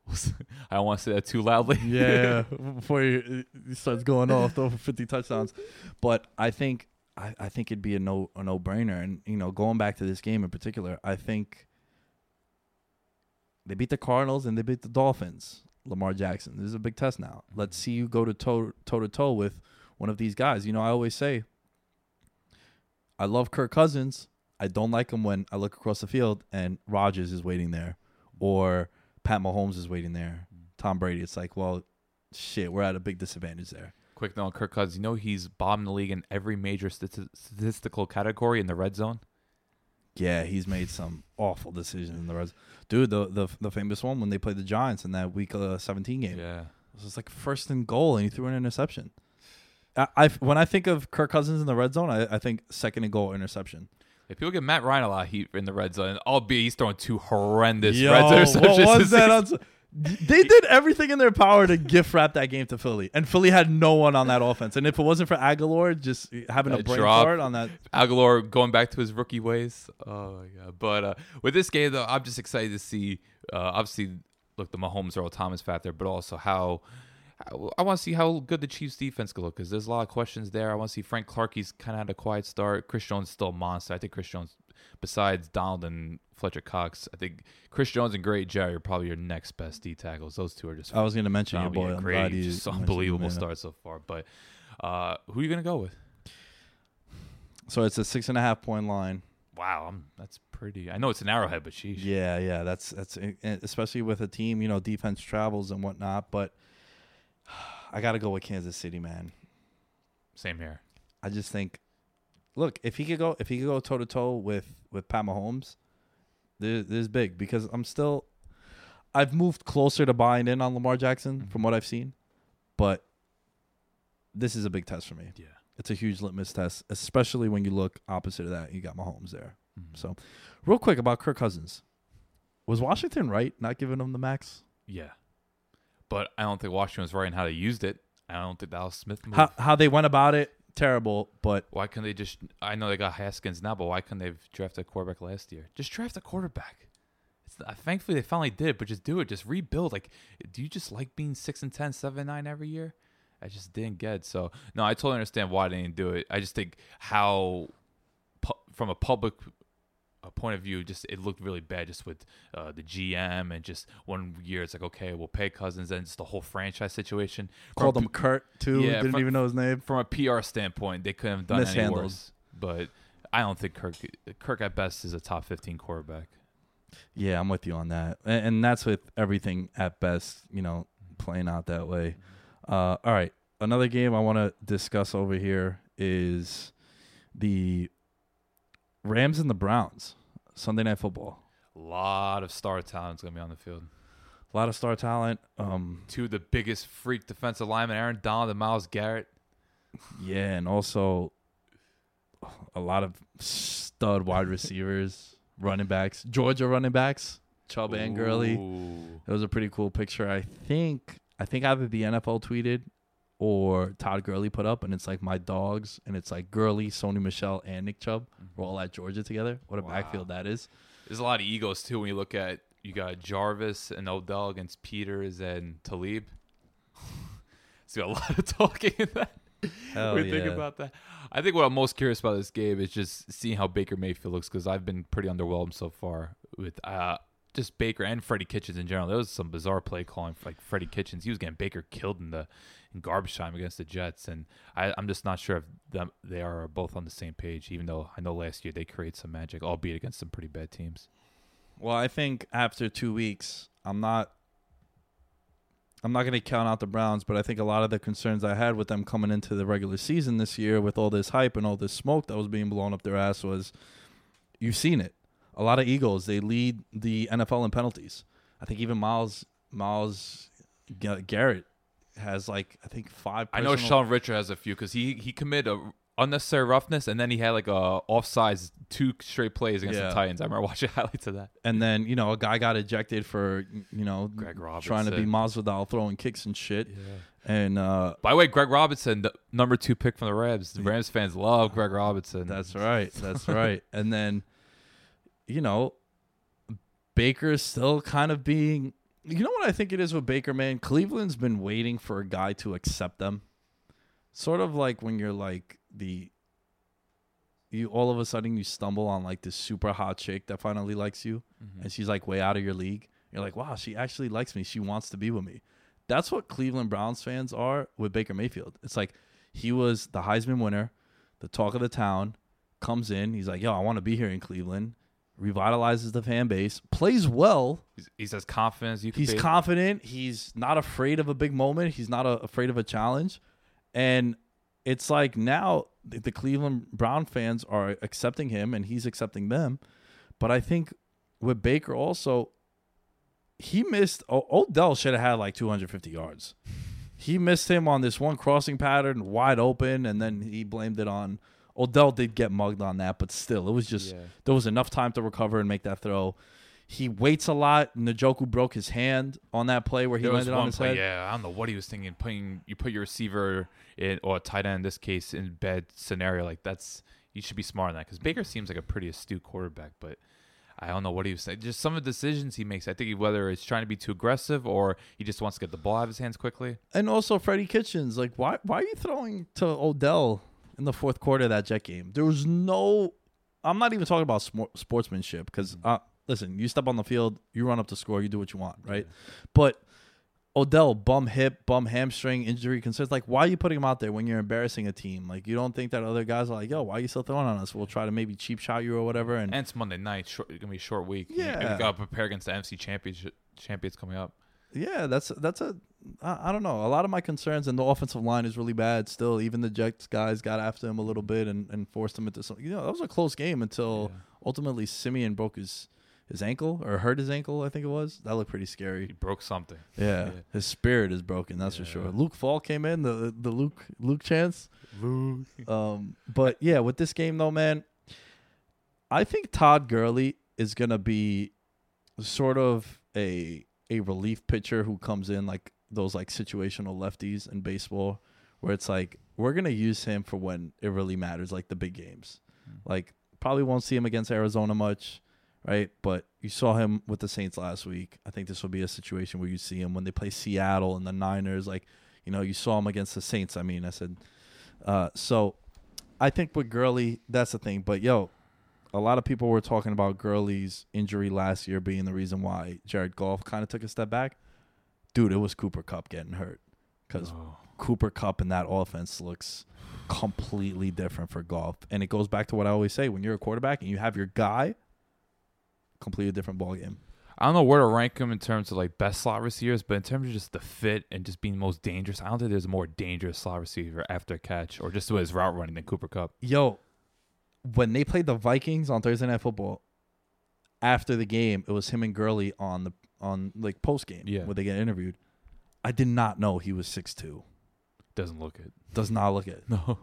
Speaker 3: I don't want to say that too loudly.
Speaker 2: yeah. Before he, starts going off, for fifty touchdowns, but I think I, I think it'd be a no a no brainer. And you know, going back to this game in particular, I think they beat the Cardinals and they beat the Dolphins. Lamar Jackson. This is a big test now. Mm-hmm. Let's see you go to toe toe to toe with one of these guys. You know, I always say I love Kirk Cousins. I don't like him when I look across the field and Rodgers is waiting there, or Pat Mahomes is waiting there. Mm-hmm. Tom Brady. It's like, well, shit, we're at a big disadvantage there.
Speaker 3: Quick note on Kirk Cousins. You know he's of the league in every major stati- statistical category in the red zone.
Speaker 2: Yeah, he's made some awful decisions in the res. Dude, the the the famous one when they played the Giants in that week uh, 17 game.
Speaker 3: Yeah.
Speaker 2: It was like first and goal, and he threw an interception. I, I when I think of Kirk Cousins in the red zone, I, I think second and goal interception.
Speaker 3: If people get Matt Ryan a lot of heat in the red zone, albeit he's throwing two horrendous
Speaker 2: Yo,
Speaker 3: red zone
Speaker 2: what was that? they did everything in their power to gift wrap that game to Philly, and Philly had no one on that offense. And if it wasn't for Agholor just having a
Speaker 3: That
Speaker 2: brain
Speaker 3: drop.
Speaker 2: fart on that,
Speaker 3: Agholor going back to his rookie ways. Oh my god! But uh, with this game though, I'm just excited to see. Uh, obviously, look the Mahomes Earl Thomas factor, but also how I, want to see how good the Chiefs defense can look because there's a lot of questions there. I want to see Frank Clark. He's kind of had a quiet start. Chris Jones is still a monster. I think Chris Jones, besides Donald and Fletcher Cox, I think Chris Jones and Grady Jarrett are probably your next best D tackles. Those two are just.
Speaker 2: I was going to mention your boy.
Speaker 3: Great,
Speaker 2: you
Speaker 3: just unbelievable start so far. But uh, who are you going to go with?
Speaker 2: So it's a six and a half point line.
Speaker 3: Wow, I'm, that's pretty. I know it's an arrowhead, but sheesh.
Speaker 2: Yeah, yeah, that's that's especially with a team, you know, defense travels and whatnot. But I got to go with Kansas City, man.
Speaker 3: Same here.
Speaker 2: I just think, look, if he could go, if he could go toe to toe with with Pat Mahomes, this, this is big because I'm still, I've moved closer to buying in on Lamar Jackson from what I've seen, but this is a big test for me.
Speaker 3: Yeah.
Speaker 2: It's a huge litmus test, especially when you look opposite of that. You got Mahomes there.
Speaker 3: Mhm.
Speaker 2: So, real quick about Kirk Cousins, was Washington right not giving him the max?
Speaker 3: Yeah. But I don't think Washington was right in how they used it. I don't think Dallas Smith moved.
Speaker 2: How how they went about it, terrible. But
Speaker 3: why couldn't they just? I know they got Haskins now, but why couldn't they have drafted a quarterback last year? Just draft a quarterback. It's, uh, thankfully, they finally did, but just do it. Just rebuild. Like, do you just like being six and 10, 7 and nine every year? I just didn't get it. So no, I totally understand why they didn't do it. I just think how, pu- from a public uh, point of view, just it looked really bad. Just with uh, the GM and just one year, it's like okay, we'll pay Cousins, and just the whole franchise situation. From
Speaker 2: called
Speaker 3: a
Speaker 2: him Kurt too.
Speaker 3: Yeah,
Speaker 2: Didn't
Speaker 3: from-
Speaker 2: even know his name.
Speaker 3: from a PR standpoint, they couldn't have done any worse. But I don't think Kirk Kirk at best is a top fifteen quarterback.
Speaker 2: Yeah, I'm with you on that, and, and that's with everything at best. You know, playing out that way. Uh, all right, another game I want to discuss over here is the Rams and the Browns Sunday Night Football.
Speaker 3: A lot of star talent's gonna be on the field.
Speaker 2: A lot of star talent. Um,
Speaker 3: Two of the biggest freak defensive linemen, Aaron Donald and Myles Garrett.
Speaker 2: yeah, and also a lot of stud wide receivers, running backs, Georgia running backs, Chubb and Gurley.
Speaker 3: Ooh.
Speaker 2: It was a pretty cool picture. I think I think either the NFL tweeted or Todd Gurley put up, and it's like my dogs, and it's like Gurley, Sony Michel, and Nick Chubb were all at Georgia together. What a
Speaker 3: Wow.
Speaker 2: backfield that is!
Speaker 3: There's a lot of egos too when you look at you got Jarvis and Odell against Peters and Talib. See a lot of talking in that.
Speaker 2: Hell
Speaker 3: we think about that. I think what I'm most curious about this game is just seeing how Baker Mayfield looks because I've been pretty underwhelmed so far with uh, just Baker and Freddie Kitchens in general. There was some bizarre play calling for like Freddie Kitchens. He was getting Baker killed in the in garbage time against the Jets, and I, I'm just not sure if them they are both on the same page. Even though I know last year they created some magic, albeit against some pretty bad teams.
Speaker 2: Well, I think after two weeks, I'm not. I'm not going to count out the Browns, but I think a lot of the concerns I had with them coming into the regular season this year, with all this hype and all this smoke that was being blown up their ass, was you've seen it. A lot of Eagles they lead the NFL in penalties. I think even Myles Myles Garrett has like I think five.
Speaker 3: I know Sean Richard has a few because he he committed a unnecessary roughness, and then he had like a offsides two straight plays against
Speaker 2: Yeah.
Speaker 3: the Titans. I remember watching highlights of that.
Speaker 2: and then you know a guy got ejected for you know
Speaker 3: Greg Robinson.
Speaker 2: trying to be. Masvidal throwing kicks and shit. Yeah. And uh,
Speaker 3: By the way, Greg Robinson, the number two pick from the Rams. The Rams fans love Greg Robinson.
Speaker 2: That's right. That's right. And then, you know, Baker's still kind of being. You know what I think it is with Baker, man? Cleveland's been waiting for a guy to accept them. Sort of like when you're like the. You all of a sudden you stumble on like this super hot chick that finally likes you, mm-hmm. and she's like way out of your league. You're like, wow, she actually likes me. She wants to be with me. That's what Cleveland Browns fans are with Baker Mayfield. It's like he was the Heisman winner, the talk of the town, comes in. He's like, yo, I want to be here in Cleveland. Revitalizes the fan base, plays well.
Speaker 3: He's, he's as confident as you can
Speaker 2: He's
Speaker 3: be.
Speaker 2: confident. He's not afraid of a big moment. He's not a, afraid of a challenge. And it's like now the, Cleveland Brown fans are accepting him and he's accepting them. But I think with Baker also, he missed. Odell should have had like 250 yards. He missed him on this one crossing pattern, wide open, and then he blamed it on. Odell did get mugged on that, but still, it was just
Speaker 3: Yeah.
Speaker 2: there was enough time to recover and make that throw. He waits a lot. Njoku broke his hand on that play where he
Speaker 3: There was
Speaker 2: landed on his
Speaker 3: play,
Speaker 2: head.
Speaker 3: yeah. I don't know what he was thinking. Putting you put your receiver in or a tight end in this case in bad scenario like that's you should be smart on that because Baker seems like a pretty astute quarterback, but I don't know what he was saying. Just some of the decisions he makes. I think he, whether it's trying to be too aggressive or he just wants to get the ball out of his hands quickly.
Speaker 2: And also Freddie Kitchens, like why why are you throwing to Odell in the fourth quarter of that Jet game? There was no. I'm not even talking about smor- sportsmanship because uh, listen, you step on the field, you run up to score, you do what you want, right? But Odell bum hip, bum hamstring injury concerns. Like, why are you putting him out there when you're embarrassing a team? Like, you don't think that other guys are like, yo, why are you still throwing on us? We'll try to maybe cheap shot you or whatever. And,
Speaker 3: And it's Monday night. Short, it's gonna be a short week.
Speaker 2: Yeah.
Speaker 3: you got to prepare against the NFC championship champions coming up.
Speaker 2: Yeah, that's that's a I, I don't know. A lot of my concerns and the offensive line is really bad still. Even the Jets guys got after him a little bit and, and forced him into some. You know, that was a close game until ultimately Siemian broke his his ankle or hurt his ankle. I think it was. That looked pretty scary.
Speaker 3: He broke something.
Speaker 2: Yeah,
Speaker 3: Yeah.
Speaker 2: his spirit is broken. That's for sure. Luke Falk came in the the Luke Luke chance. Luke. Um, but yeah, with this game though, man, I think Todd Gurley is gonna be sort of a a relief pitcher who comes in like those like situational lefties in baseball, where it's like we're gonna use him for when it really matters, like the big games. Like probably won't see him against Arizona much, right? But you saw him with the Saints last week. I think this will be a situation where you see him when they play Seattle and the Niners. Like, you know, you saw him against the Saints. I mean, I said, uh, so I think with Gurley, that's the thing. But yo, a lot of people were talking about Gurley's injury last year being the reason why Jared Goff kind of took a step back. Dude, it was Cooper Kupp getting hurt because oh. Cooper Kupp in that offense looks completely different for Goff, and it goes back to what I always say: when you're a quarterback and you have your guy, completely different ball game.
Speaker 3: I don't know where to rank him in terms of like best slot receivers, but in terms of just the fit and just being most dangerous, I don't think there's a more dangerous slot receiver after catch or just with his route running than Cooper Kupp.
Speaker 2: Yo, when they played the Vikings on Thursday Night Football, after the game, it was him and Gurley on the on like post game
Speaker 3: Yeah.
Speaker 2: where they get interviewed. I did not know he was six two.
Speaker 3: Doesn't look it.
Speaker 2: Does not look it.
Speaker 3: No.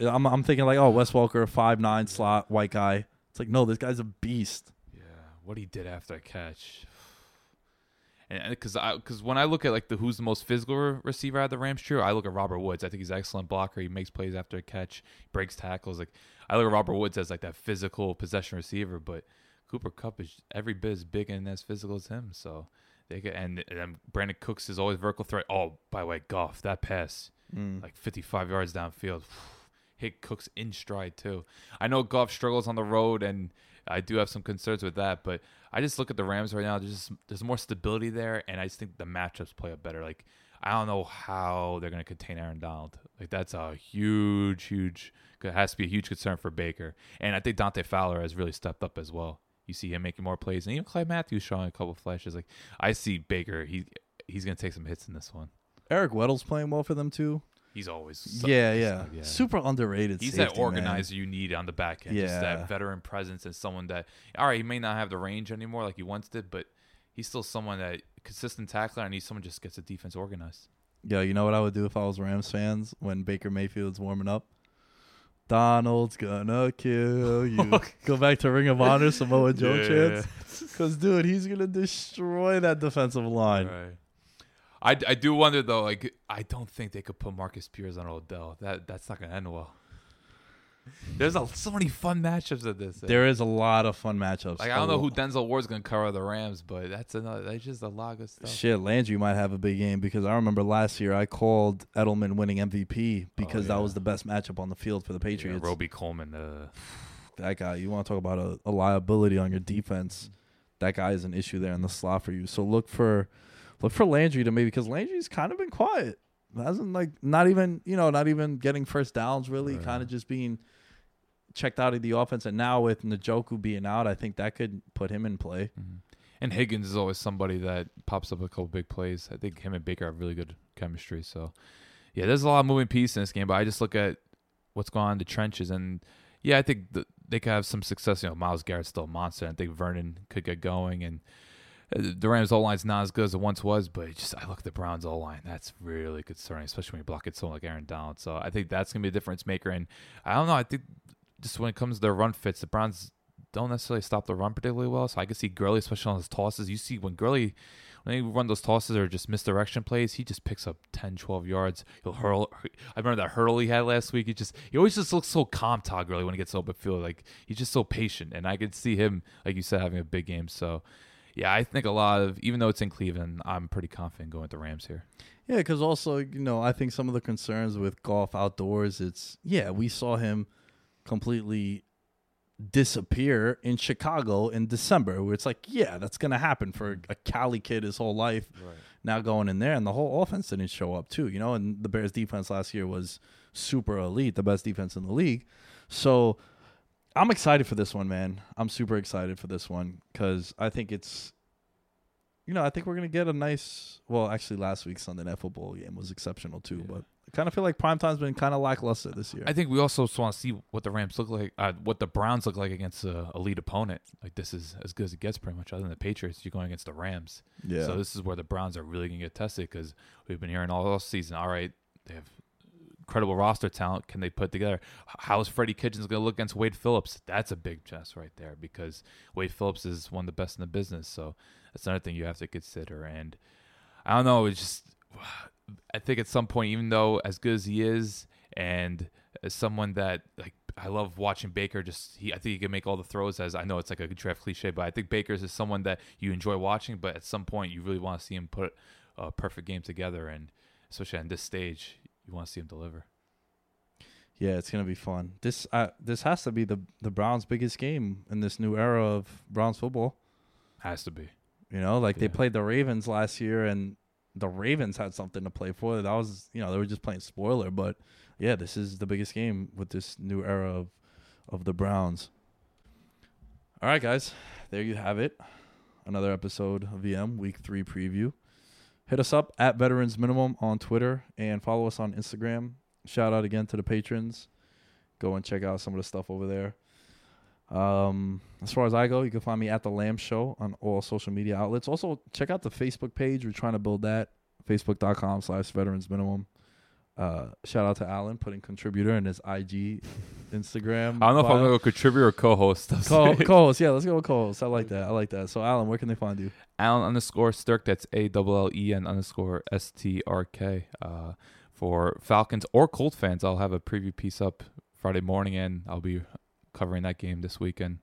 Speaker 2: I'm I'm thinking like, oh, Wes Welker, five nine slot, white guy. It's like, no, this guy's a beast.
Speaker 3: Yeah, what he did after a catch. And because I because when I look at like the who's the most physical receiver out of the Rams trio, I look at Robert Woods. I think he's an excellent blocker. He makes plays after a catch, breaks tackles. Like I look at Robert Woods as like that physical possession receiver, but Cooper Kupp is every bit as big and as physical as him. So they get and, and Brandin Cooks is always vertical threat. Oh, by the way, Goff that pass mm. like 55 yards downfield. Hit Cooks in stride too. I know Goff struggles on the road, and I do have some concerns with that. But I just look at the Rams right now. There's just, there's more stability there, and I just think the matchups play up better. Like I don't know how they're going to contain Aaron Donald. Like that's a huge, huge. Has to be a huge concern for Baker, and I think Dante Fowler has really stepped up as well. You see him making more plays, and even Clay Matthews showing a couple flashes. Like I see Baker, he he's going to take some hits in this one.
Speaker 2: Eric Weddle's playing well for them too.
Speaker 3: He's always
Speaker 2: yeah,
Speaker 3: he's
Speaker 2: yeah, super underrated.
Speaker 3: He's
Speaker 2: safety,
Speaker 3: that organizer you need on the back end. Just
Speaker 2: Yeah.
Speaker 3: that veteran presence and someone that, all right, he may not have the range anymore like he once did, but he's still someone that consistent tackler and he's someone just gets the defense organized.
Speaker 2: Yeah, you know what I would do if I was Rams fans when Baker Mayfield's warming up? Donald's gonna kill you. Go back to Ring of Honor, Samoa Joe
Speaker 3: Yeah.
Speaker 2: chants. Because, dude, he's gonna destroy that defensive line.
Speaker 3: Right. I, I do wonder though, like I don't think they could put Marcus Spears on Odell. That that's not gonna end well. There's a, so many fun matchups of this.
Speaker 2: There is a lot of fun matchups.
Speaker 3: like I don't know who Denzel Ward's gonna cover the Rams, but that's another. That's just a lot of stuff.
Speaker 2: Shit, Landry might have a big game because I remember last year I called Edelman winning MVP because that
Speaker 3: Oh, yeah.
Speaker 2: was the best matchup on the field for the
Speaker 3: Yeah,
Speaker 2: Patriots.
Speaker 3: Robey-Coleman. Uh,
Speaker 2: that guy, you want to talk about a, a liability on your defense? That guy is an issue there in the slot for you. So look for look for Landry to maybe because Landry's kind of been quiet. Hasn't like not even you know not even getting first downs really. Kind of just being checked out of the offense. And now with Njoku being out, I think that could put him in play. Mm-hmm.
Speaker 3: And Higgins is always somebody that pops up a couple big plays. I think him and Baker have really good chemistry. So, yeah, there's a lot of moving pieces in this game, but I just look at what's going on in the trenches. And, yeah, I think th- they could have some success. You know, Myles Garrett's still a monster. I think Vernon could get going. And the Rams' O line's not as good as it once was, but just I look at the Browns' O line. That's really concerning, especially when you block it someone like Aaron Donald. So I think that's going to be a difference maker. And I don't know. I think just when it comes to their run fits, the Browns don't necessarily stop the run particularly well. So I can see Gurley, especially on his tosses. You see when Gurley when they run those tosses or just misdirection plays, he just picks up 10, 12 yards. He'll hurl. I remember that hurdle he had last week. He just he always just looks so calm, Todd Gurley, when he gets open field. Like he's just so patient, and I could see him, like you said, having a big game. So yeah, I think a lot of even though it's in Cleveland, I'm pretty confident going with the Rams here.
Speaker 2: Yeah, because also you know I think some of the concerns with Goff outdoors, it's yeah we saw him completely disappear in Chicago in December, where it's like yeah that's gonna happen for mm. a Cali kid his whole life. Now going in there, and the whole offense didn't show up too, you know. And the Bears defense last year was super elite, the best defense in the league. So I'm excited for this one, man. I'm super excited for this one because I think it's you know, I think we're gonna get a nice. Well, actually, last week's Sunday Night Football game was exceptional too, but I kind of feel like primetime's been kind of lackluster this year.
Speaker 3: I think we also just want to see what the Rams look like, uh, what the Browns look like against a elite opponent. Like this is as good as it gets, pretty much. Other than the Patriots, you're going against the Rams.
Speaker 2: Yeah.
Speaker 3: So this is where the Browns are really gonna get tested because we've been hearing all season. All right, they have incredible roster talent. Can they put together? How is Freddie Kitchens going to look against Wade Phillips? That's a big test right there because Wade Phillips is one of the best in the business. So that's another thing you have to consider. And I don't know. It's just I think at some point, even though as good as he is, and as someone that like I love watching Baker, just he I think he can make all the throws. As I know it's like a draft cliche, but I think Baker's is someone that you enjoy watching. But at some point, you really want to see him put a perfect game together, and especially on this stage, you want to see him deliver.
Speaker 2: yeah, it's gonna be fun. This uh, this has to be the the Browns' biggest game in this new era of Browns football.
Speaker 3: Has to be.
Speaker 2: You know, like they played the Ravens last year, and the Ravens had something to play for. That was, you know, they were just playing spoiler. But yeah, this is the biggest game with this new era of of the Browns. All right, guys, there you have it. Another episode of VM Week Three preview. Hit us up at Veterans Minimum on Twitter and follow us on Instagram. Shout out again to the patrons. Go and check out some of the stuff over there. Um, as far as I go, you can find me at the Lamb Show on all social media outlets. Also, check out the Facebook page. We're trying to build that. Facebook.com slash veterans minimum. Uh, shout out to Allen putting contributor in his IG, Instagram.
Speaker 3: I don't know if I'm gonna go contributor or co-host.
Speaker 2: Co- co-host, yeah, let's go with co-host. I like that. I like that. So, Allen, where can they find you?
Speaker 3: Allen underscore Stirk. That's A L L E N underscore S T R K. Uh, for Falcons or Colt fans, I'll have a preview piece up Friday morning, and I'll be covering that game this weekend.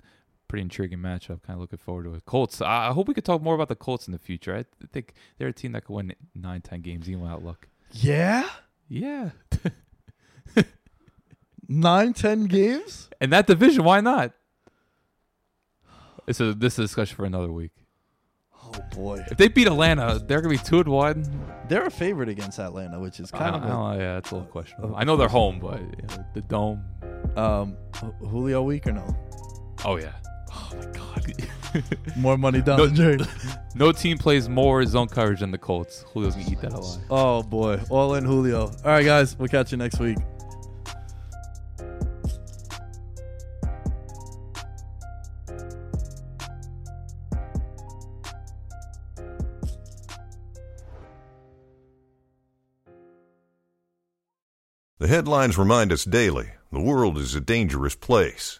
Speaker 3: Pretty intriguing matchup. Kind of looking forward to it. Colts. I I hope we could talk more about the Colts in the future. I think they're a team that could win nine, ten games even without Luck.
Speaker 2: Yeah,
Speaker 3: Yeah,
Speaker 2: nine, ten games.
Speaker 3: and that division, why not? It's a this is a discussion for another week.
Speaker 2: Oh boy,
Speaker 3: If they beat Atlanta, they're gonna be two and one.
Speaker 2: they're a favorite against Atlanta, which is kind
Speaker 3: don't,
Speaker 2: of
Speaker 3: I
Speaker 2: a,
Speaker 3: don't- yeah, it's a little questionable.
Speaker 2: Oh.
Speaker 3: I know they're home, but know, the dome.
Speaker 2: um Julio week or no?
Speaker 3: Oh yeah.
Speaker 2: Oh my god, more money down
Speaker 3: No-
Speaker 2: the drain.
Speaker 3: No team plays more zone coverage than the Colts. Julio's gonna eat that alive.
Speaker 2: Oh boy, all in Julio. All right, guys, we'll catch you next week.
Speaker 6: The headlines remind us daily the world is a dangerous place.